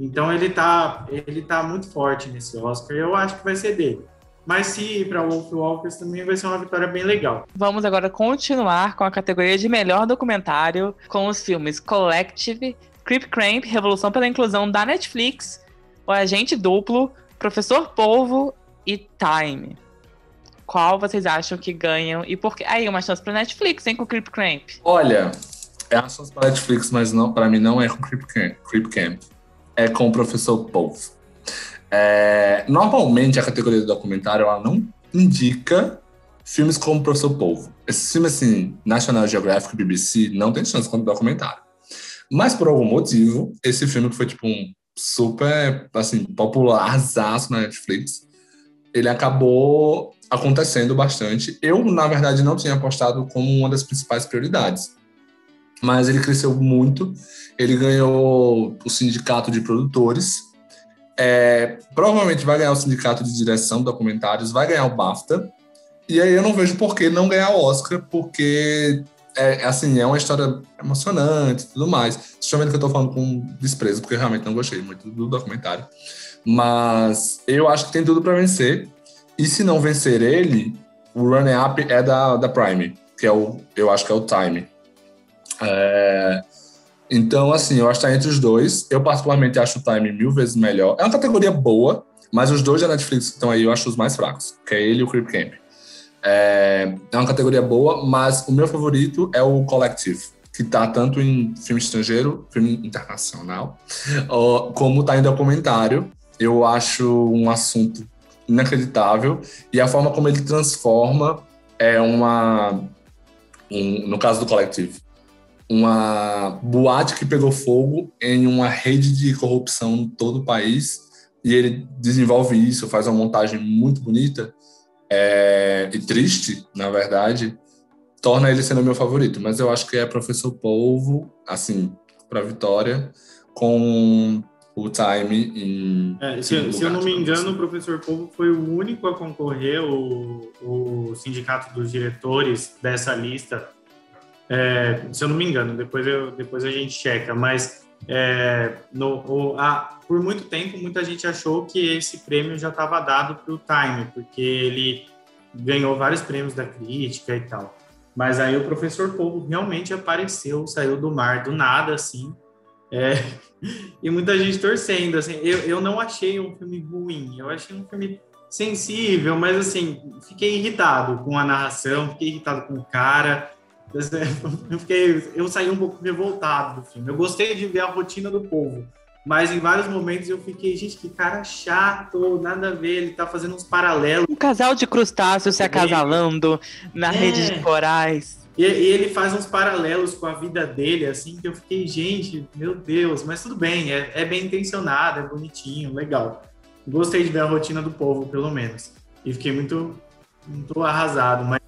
Então ele tá, ele tá muito forte nesse Oscar. Eu acho que vai ser dele. Mas se ir para Wolf Walkers também vai ser uma vitória bem legal. Vamos agora continuar com a categoria de melhor documentário com os filmes Collective, Creep Cramp, Revolução pela Inclusão da Netflix, O Agente Duplo, Professor Polvo e Time. Qual vocês acham que ganham e por quê? Aí, uma chance para Netflix, hein, com Creep Cramp. Olha, é a chance para Netflix, mas não, para mim não é com Creep Camp, Creep Camp. É com o Professor Polvo. É, normalmente a categoria do documentário ela não indica filmes como o Professor Polvo. Esse filme, assim, National Geographic, BBC, não tem chance como documentário. Mas por algum motivo, esse filme que foi tipo um super, assim, popularzaço na Netflix, ele acabou acontecendo bastante. Eu, na verdade, não tinha apostado como uma das principais prioridades. Mas ele cresceu muito, ele ganhou o sindicato de produtores, é, provavelmente vai ganhar o sindicato de direção de documentários, vai ganhar o BAFTA, e aí eu não vejo por que não ganhar o Oscar, porque é assim, é uma história emocionante e tudo mais. Justamente que eu tô falando com desprezo, porque eu realmente não gostei muito do documentário. Mas eu acho que tem tudo para vencer. E se não vencer ele, o Running Up é da, da Prime, que é o, eu acho que é o Time. É, então, assim, eu acho que tá entre os dois. Eu, particularmente, acho o Time mil vezes melhor. É uma categoria boa, mas os dois da Netflix que estão aí eu acho os mais fracos, que é ele e o Creep Camp. É, é uma categoria boa, mas o meu favorito é o Collective, que está tanto em filme estrangeiro, filme internacional, como está em documentário. Eu acho um assunto inacreditável e a forma como ele transforma é uma, um, no caso do Collective, uma boate que pegou fogo em uma rede de corrupção em todo o país e ele desenvolve isso, faz uma montagem muito bonita é, e triste, na verdade, torna ele sendo meu favorito. Mas eu acho que é Professor Polvo, assim, para vitória, com o Time em. É, se, se eu não me engano, o Professor Polvo foi o único a concorrer, o, o sindicato dos diretores dessa lista. É, se eu não me engano, depois, eu, depois a gente checa, mas é, no, o, a, por muito tempo, muita gente achou que esse prêmio já estava dado para o Time, porque ele ganhou vários prêmios da crítica e tal. Mas aí o professor Povo realmente apareceu, saiu do mar do nada, assim. É, e muita gente torcendo, assim. Eu, eu não achei um filme ruim, eu achei um filme sensível, mas assim, fiquei irritado com a narração, fiquei irritado com o cara. Eu, fiquei, eu saí um pouco revoltado do filme. Eu gostei de ver a rotina do povo, mas em vários momentos eu fiquei, gente, que cara chato, nada a ver, ele tá fazendo uns paralelos. Um casal de crustáceos se acasalando na é. rede de corais. E, e, ele faz uns paralelos com a vida dele, assim, que eu fiquei, gente, meu Deus, mas tudo bem, é, é bem intencionado, é bonitinho, legal. Gostei de ver a rotina do povo, pelo menos. E fiquei muito, muito arrasado, mas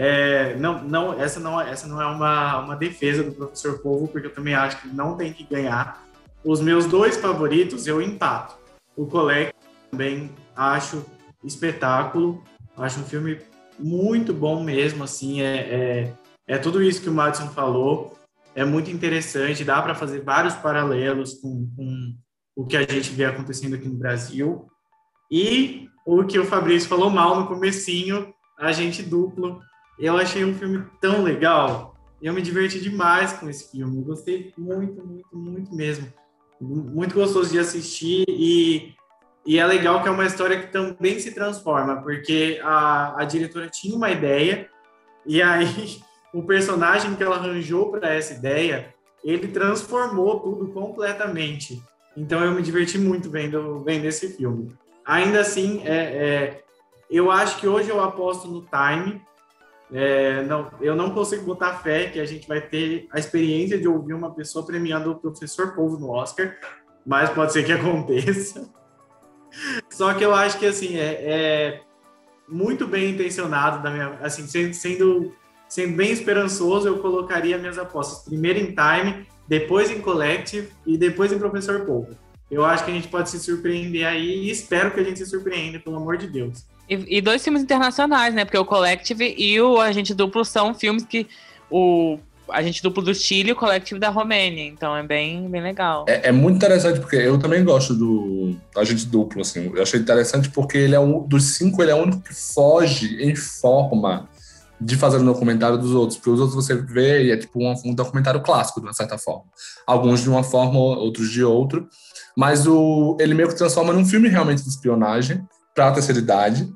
é, não, não, essa não, essa não é uma, uma defesa do professor Povo, porque eu também acho que não tem que ganhar. Os meus dois favoritos eu empato. O Collective também acho espetáculo, acho um filme muito bom mesmo, assim, é, é, é tudo isso que o Madison falou, é muito interessante, dá para fazer vários paralelos com, com o que a gente vê acontecendo aqui no Brasil. E o que o Fabrício falou mal no comecinho, a gente duplo eu achei um filme tão legal. Eu me diverti demais com esse filme. Eu gostei muito, muito, muito mesmo. Muito gostoso de assistir e, e é legal que é uma história que também se transforma, porque a, a diretora tinha uma ideia e aí o personagem que ela arranjou para essa ideia, ele transformou tudo completamente. Então eu me diverti muito vendo, vendo esse filme. Ainda assim, é, é, eu acho que hoje eu aposto no Time, é, não, eu não consigo botar fé que a gente vai ter a experiência de ouvir uma pessoa premiando o professor Povo no Oscar, mas pode ser que aconteça. Só que eu acho que assim é, é muito bem intencionado da minha, assim sendo sendo bem esperançoso, eu colocaria minhas apostas primeiro em Time, depois em Collective e depois em Professor Povo. Eu acho que a gente pode se surpreender aí e espero que a gente se surpreenda, pelo amor de Deus. E, e, dois filmes internacionais, né? Porque o Collective e o Agente Duplo são filmes que o Agente Duplo do Chile e o Collective da Romênia. Então é bem, bem legal. É, é, muito interessante porque eu também gosto do Agente Duplo, assim. Eu achei interessante porque ele é um dos cinco, ele é o único que foge em forma de fazer um documentário dos outros, porque os outros você vê e é tipo um, um documentário clássico, de uma certa forma. Alguns de uma forma, outros de outro. Mas o, ele meio que transforma num filme realmente de espionagem para a terceira idade.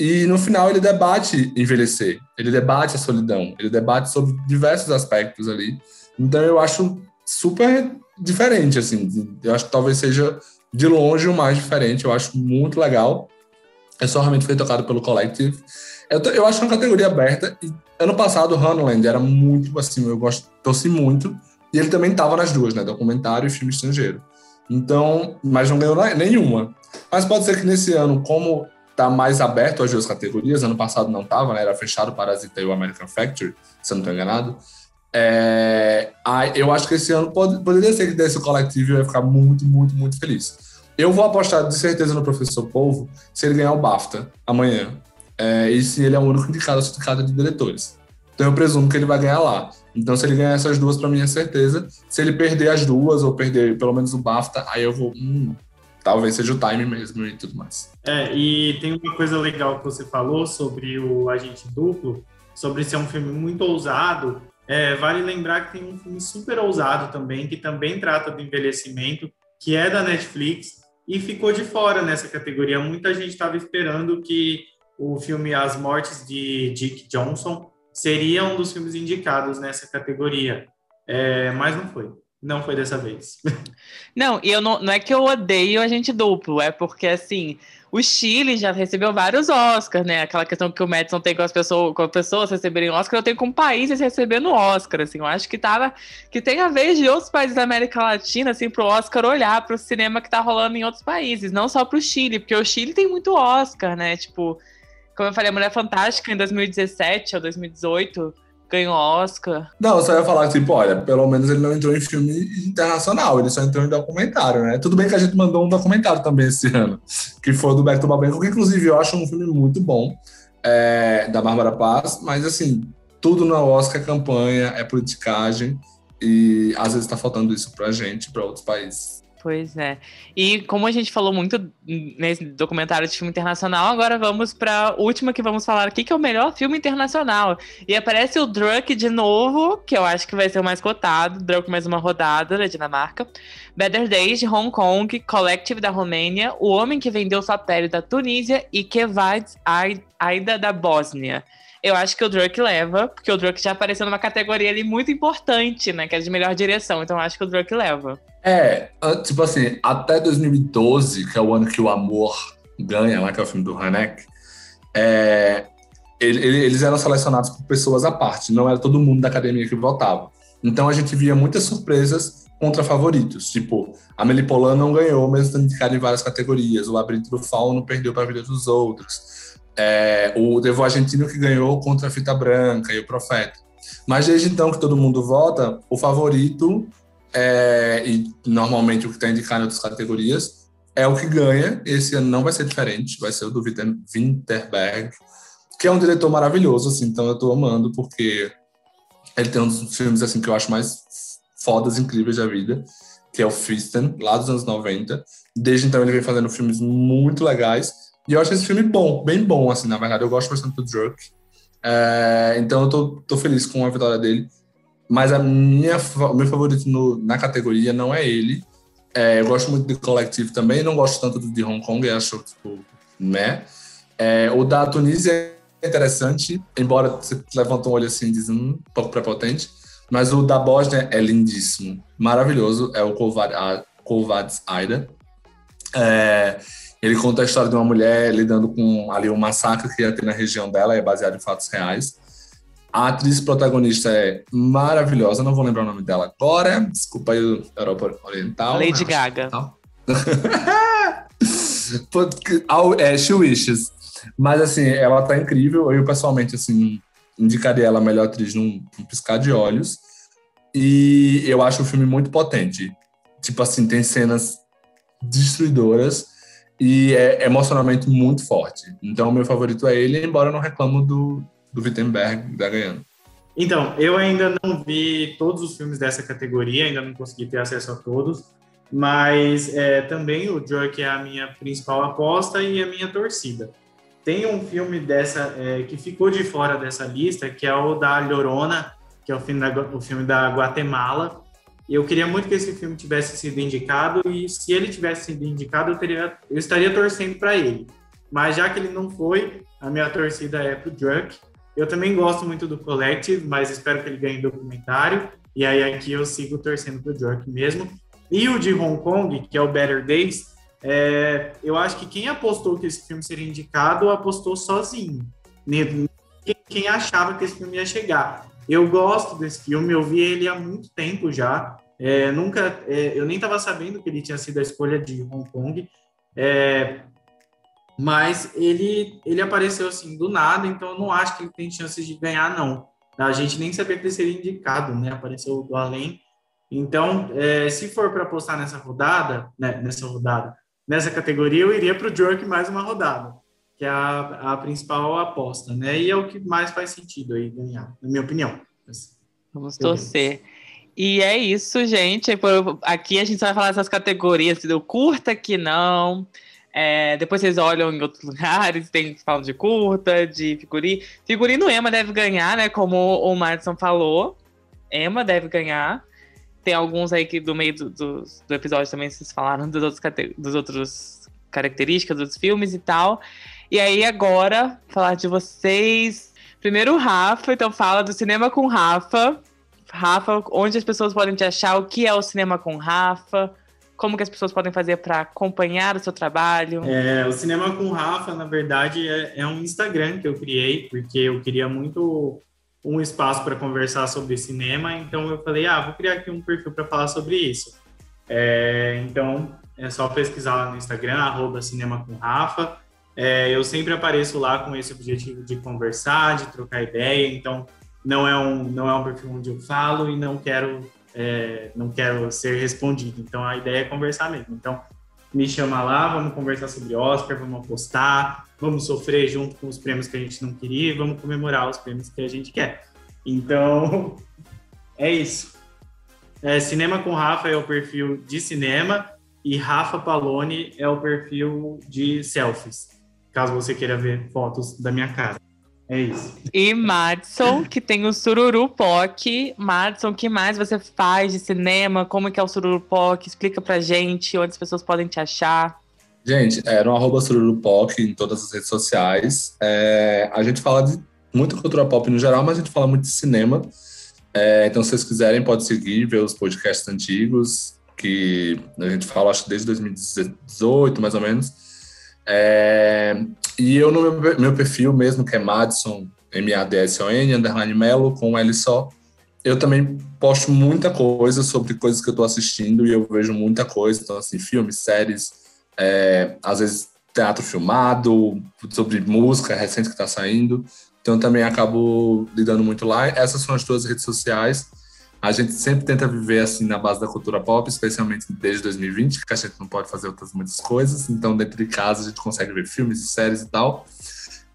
E no final ele debate envelhecer, ele debate a solidão, ele debate sobre diversos aspectos ali Então eu acho super diferente, assim. Eu acho que talvez seja de longe o mais diferente. Eu acho muito legal. É só realmente foi tocado pelo Collective. Eu, eu acho uma categoria aberta. E ano passado, o Hunland era muito, assim, eu gosto, torci muito. E ele também estava nas duas, né? Documentário e filme estrangeiro. Então, mas não ganhou nenhuma. Mas pode ser que nesse ano, como tá mais aberto as duas categorias, ano passado não tava, né? Era fechado para Parasita e o American Factory, se eu não estou enganado. É, eu acho que esse ano pode, poderia ser que desse o coletivo e eu ia ficar muito, muito, muito feliz. Eu vou apostar de certeza no Professor Polvo se ele ganhar o BAFTA amanhã. É, e se ele é o único indicado ao de diretores. Então eu presumo que ele vai ganhar lá. Então, se ele ganhar essas duas, para mim é certeza. Se ele perder as duas, ou perder pelo menos o BAFTA, aí eu vou. Hum, talvez seja o time mesmo e tudo mais. É, e tem uma coisa legal que você falou sobre o Agente Duplo, sobre ser um filme muito ousado. É, vale lembrar que tem um filme super ousado também, que também trata do envelhecimento, que é da Netflix, e ficou de fora nessa categoria. Muita gente estava esperando que o filme As Mortes de Dick Johnson seria um dos filmes indicados nessa categoria, é, mas não foi. Não foi dessa vez. Não, e eu não, não é que eu odeio a gente duplo, é porque assim, o Chile já recebeu vários Oscars, né? Aquela questão que o Madison tem com as pessoas, com as pessoas receberem Oscar, eu tenho com países recebendo Oscar, assim. Eu acho que tava que tem a vez de outros países da América Latina, assim, pro Oscar olhar para o cinema que tá rolando em outros países, não só pro Chile, porque o Chile tem muito Oscar, né? Tipo, como eu falei, a Mulher Fantástica em 2017 ou 2018 ganhou Oscar. Não, eu só ia falar, tipo, olha, pelo menos ele não entrou em filme internacional, ele só entrou em documentário, né? Tudo bem que a gente mandou um documentário também esse ano, que foi do Beto Babenco, que inclusive eu acho um filme muito bom, é, da Bárbara Paz, mas assim, tudo no Oscar é campanha, é politicagem, e às vezes tá faltando isso pra gente, pra outros países. Pois é. E como a gente falou muito nesse documentário de filme internacional, agora vamos para a última que vamos falar aqui, que é o melhor filme internacional. E aparece o Druk de novo, que eu acho que vai ser o mais cotado. Druk mais uma rodada da Dinamarca. Better Days de Hong Kong, Collective da Romênia, O Homem que Vendeu Sua Pele da Tunísia e Kevad Aida da Bósnia eu acho que o Drake leva, porque o Drake já apareceu numa categoria ali muito importante, né? Que é de melhor direção. Então eu acho que o Drake leva. É, tipo assim, até 2012, que é o ano que o Amor ganha, lá que é o filme do Hanek, é, eles eram selecionados por pessoas à parte, não era todo mundo da academia que votava. Então a gente via muitas surpresas contra favoritos, tipo, a Melipolã não ganhou, mesmo tendo indicado em várias categorias, o Labirinto do Fauno perdeu para a vida dos outros é, o Devo Argentino que ganhou contra a Fita Branca e o Profeta. Mas desde então que todo mundo vota, o favorito, é, e normalmente o que está indicado em outras categorias, é o que ganha. Esse ano não vai ser diferente, vai ser o do Winterberg, que é um diretor maravilhoso, assim, então eu estou amando, porque ele tem um dos filmes assim, que eu acho mais fodas, incríveis da vida, que é o Fisten, lá dos anos 90. Desde então ele vem fazendo filmes muito legais, e eu acho esse filme bom, bem bom, assim, na verdade. Eu gosto bastante do Drake. É, então eu tô, tô feliz com a vitória dele. Mas a minha, o meu favorito no, na categoria não é ele. É, eu gosto muito do Collective também, não gosto tanto do de Hong Kong, acho, tipo, né? É, o da Tunísia é interessante, embora você levanta um olho assim e diz, um pouco prepotente. Mas o da Bósnia é lindíssimo, maravilhoso. É o Kovacs Aida. É, ele conta a história de uma mulher lidando com ali um massacre que ia ter na região dela, é baseado em fatos reais. A atriz protagonista é maravilhosa, não vou lembrar o nome dela agora, desculpa aí, Europa Oriental. Lady Gaga. é, She Wishes. Mas, assim, ela tá incrível. Eu, pessoalmente, assim, indicaria ela a melhor atriz num, num piscar de olhos. E eu acho o filme muito potente. Tipo assim, tem cenas destruidoras e é emocionalmente muito forte. Então, meu favorito é ele, embora eu não reclamo do, do Wittenberg da ganhando. Então, eu ainda não vi todos os filmes dessa categoria, ainda não consegui ter acesso a todos, mas é, também o Drake é a minha principal aposta e a minha torcida. Tem um filme dessa é, que ficou de fora dessa lista, que é o da Llorona, que é o filme da, o filme da Guatemala, eu queria muito que esse filme tivesse sido indicado, e se ele tivesse sido indicado, eu, teria, eu estaria torcendo para ele. Mas já que ele não foi, a minha torcida é pro Druk. Eu também gosto muito do Collective, mas espero que ele ganhe documentário. E aí aqui eu sigo torcendo pro Bjork mesmo. E o de Hong Kong, que é o Better Days, é, eu acho que quem apostou que esse filme seria indicado apostou sozinho. Quem achava que esse filme ia chegar. Eu gosto desse filme, eu vi ele há muito tempo já. É, nunca, é, eu nem estava sabendo que ele tinha sido a escolha de Hong Kong, é, mas ele, ele apareceu assim do nada, então eu não acho que ele tem chances de ganhar, não. A gente nem sabia que ele seria indicado, né? Apareceu do além. Então, é, se for para apostar nessa rodada, né, nessa rodada, nessa categoria, eu iria para o Jerk mais uma rodada, que é a, a principal aposta, né? E é o que mais faz sentido aí ganhar, na minha opinião. Vamos torcer. E é isso, gente. Aqui a gente vai falar essas categorias, do curta que não. É, depois vocês olham em outros lugares, tem falam de curta, de figurino. Figurino Emma deve ganhar, né? Como o Madison falou. Emma deve ganhar. Tem alguns aí que do meio do, do, do episódio também vocês falaram dos outros, dos outros características dos filmes e tal. E aí, agora, falar de vocês. Primeiro o Rafa, então fala do cinema com Rafa. Rafa, onde as pessoas podem te achar, o que é o cinema com Rafa, como que as pessoas podem fazer para acompanhar o seu trabalho? É, o Cinema com Rafa, na verdade, é, é, um Instagram que eu criei, porque eu queria muito um espaço para conversar sobre cinema, então eu falei, ah, vou criar aqui um perfil para falar sobre isso. É, então, é só pesquisar lá no Instagram, arroba Cinema com Rafa. É, eu sempre apareço lá com esse objetivo de conversar, de trocar ideia, então não é um, não é um perfil onde eu falo e não quero, é, não quero ser respondido. Então, a ideia é conversar mesmo. Então, me chama lá, vamos conversar sobre Oscar, vamos apostar, vamos sofrer junto com os prêmios que a gente não queria vamos comemorar os prêmios que a gente quer. Então, é isso. É, cinema com Rafa é o perfil de cinema e Rafa Palone é o perfil de selfies, caso você queira ver fotos da minha cara. É isso. E Madison, que tem o Sururu Poc. Madison, o que mais você faz de cinema? Como que é o Sururu Poc? Explica pra gente onde as pessoas podem te achar. Gente, é no arroba Sururupoc em todas as redes sociais. É, a gente fala de muita cultura pop no geral, mas a gente fala muito de cinema. É, então, se vocês quiserem, pode seguir, ver os podcasts antigos, que a gente fala, acho que desde 2018, mais ou menos. É, e eu no meu, meu, perfil mesmo, que é Madison, M-A-D-S-O-N, underline Melo, com L só, eu também posto muita coisa sobre coisas que eu tô assistindo e eu vejo muita coisa, então assim, filmes, séries, é, às vezes teatro filmado, sobre música recente que tá saindo, então também acabo lidando muito lá. Essas são as duas redes sociais. A gente sempre tenta viver assim na base da cultura pop, especialmente desde 2020, que a gente não pode fazer outras muitas coisas. Então, dentro de casa, a gente consegue ver filmes e séries e tal.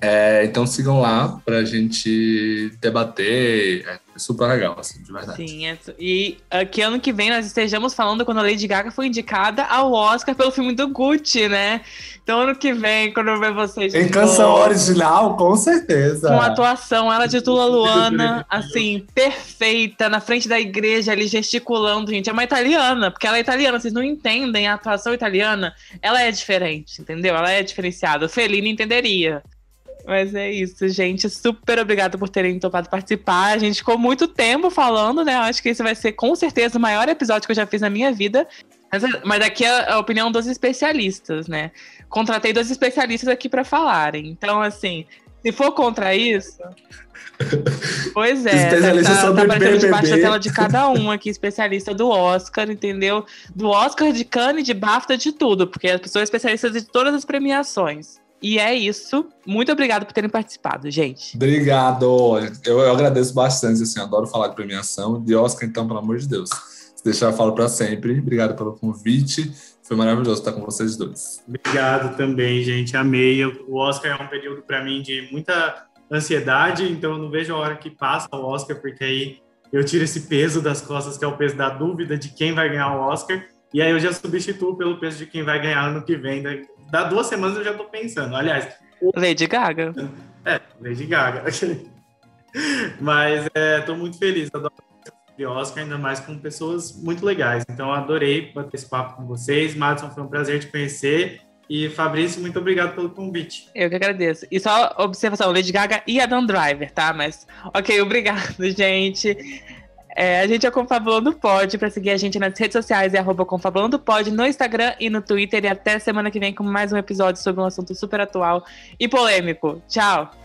É, então sigam lá para a gente debater. É super legal, assim, de verdade. Sim, é, e uh, que ano que vem nós estejamos falando quando a Lady Gaga foi indicada ao Oscar pelo filme do Gucci, né? Então ano que vem, quando eu ver vocês. Em canção original, com certeza. Com atuação, ela de Tula Luana, assim, perfeita, na frente da igreja ali gesticulando, gente. É uma italiana, porque ela é italiana, vocês não entendem a atuação italiana. Ela é diferente, entendeu? Ela é diferenciada. O entenderia. Mas é isso, gente. Super obrigada por terem topado participar. A gente ficou muito tempo falando, né? Eu acho que esse vai ser com certeza o maior episódio que eu já fiz na minha vida. Mas, mas aqui é a opinião dos especialistas, né? Contratei dois especialistas aqui para falarem. Então, assim, se for contra isso. Pois é, especialista tá, tá aparecendo debaixo da tela de cada um aqui, especialista do Oscar, entendeu? Do Oscar, de Cannes, de BAFTA, de tudo, porque as pessoas especialistas de todas as premiações. E é isso. Muito obrigado por terem participado, gente. Obrigado. Eu, eu agradeço bastante, assim, adoro falar de premiação. De Oscar, então, pelo amor de Deus. Se deixar, eu falo para sempre. Obrigado pelo convite. Foi maravilhoso estar com vocês dois. Obrigado também, gente. Amei. O Oscar é um período para mim de muita ansiedade, então eu não vejo a hora que passa o Oscar, porque aí eu tiro esse peso das costas, que é o peso da dúvida de quem vai ganhar o Oscar. E aí eu já substituo pelo peso de quem vai ganhar ano que vem, né? Dá duas semanas eu já tô pensando. Aliás. Lady Gaga. É, Lady Gaga. Mas é, tô muito feliz. Adoro de Oscar, ainda mais com pessoas muito legais. Então, adorei bater esse papo com vocês. Madison, foi um prazer te conhecer. E Fabrício, muito obrigado pelo convite. Eu que agradeço. E só observação, Lady Gaga e Adam Driver, tá? Mas, ok, obrigado, gente. É, a gente é Confabulando Pod. Pra seguir a gente nas redes sociais é Confabulando no Instagram e no Twitter. E até semana que vem com mais um episódio sobre um assunto super atual e polêmico. Tchau!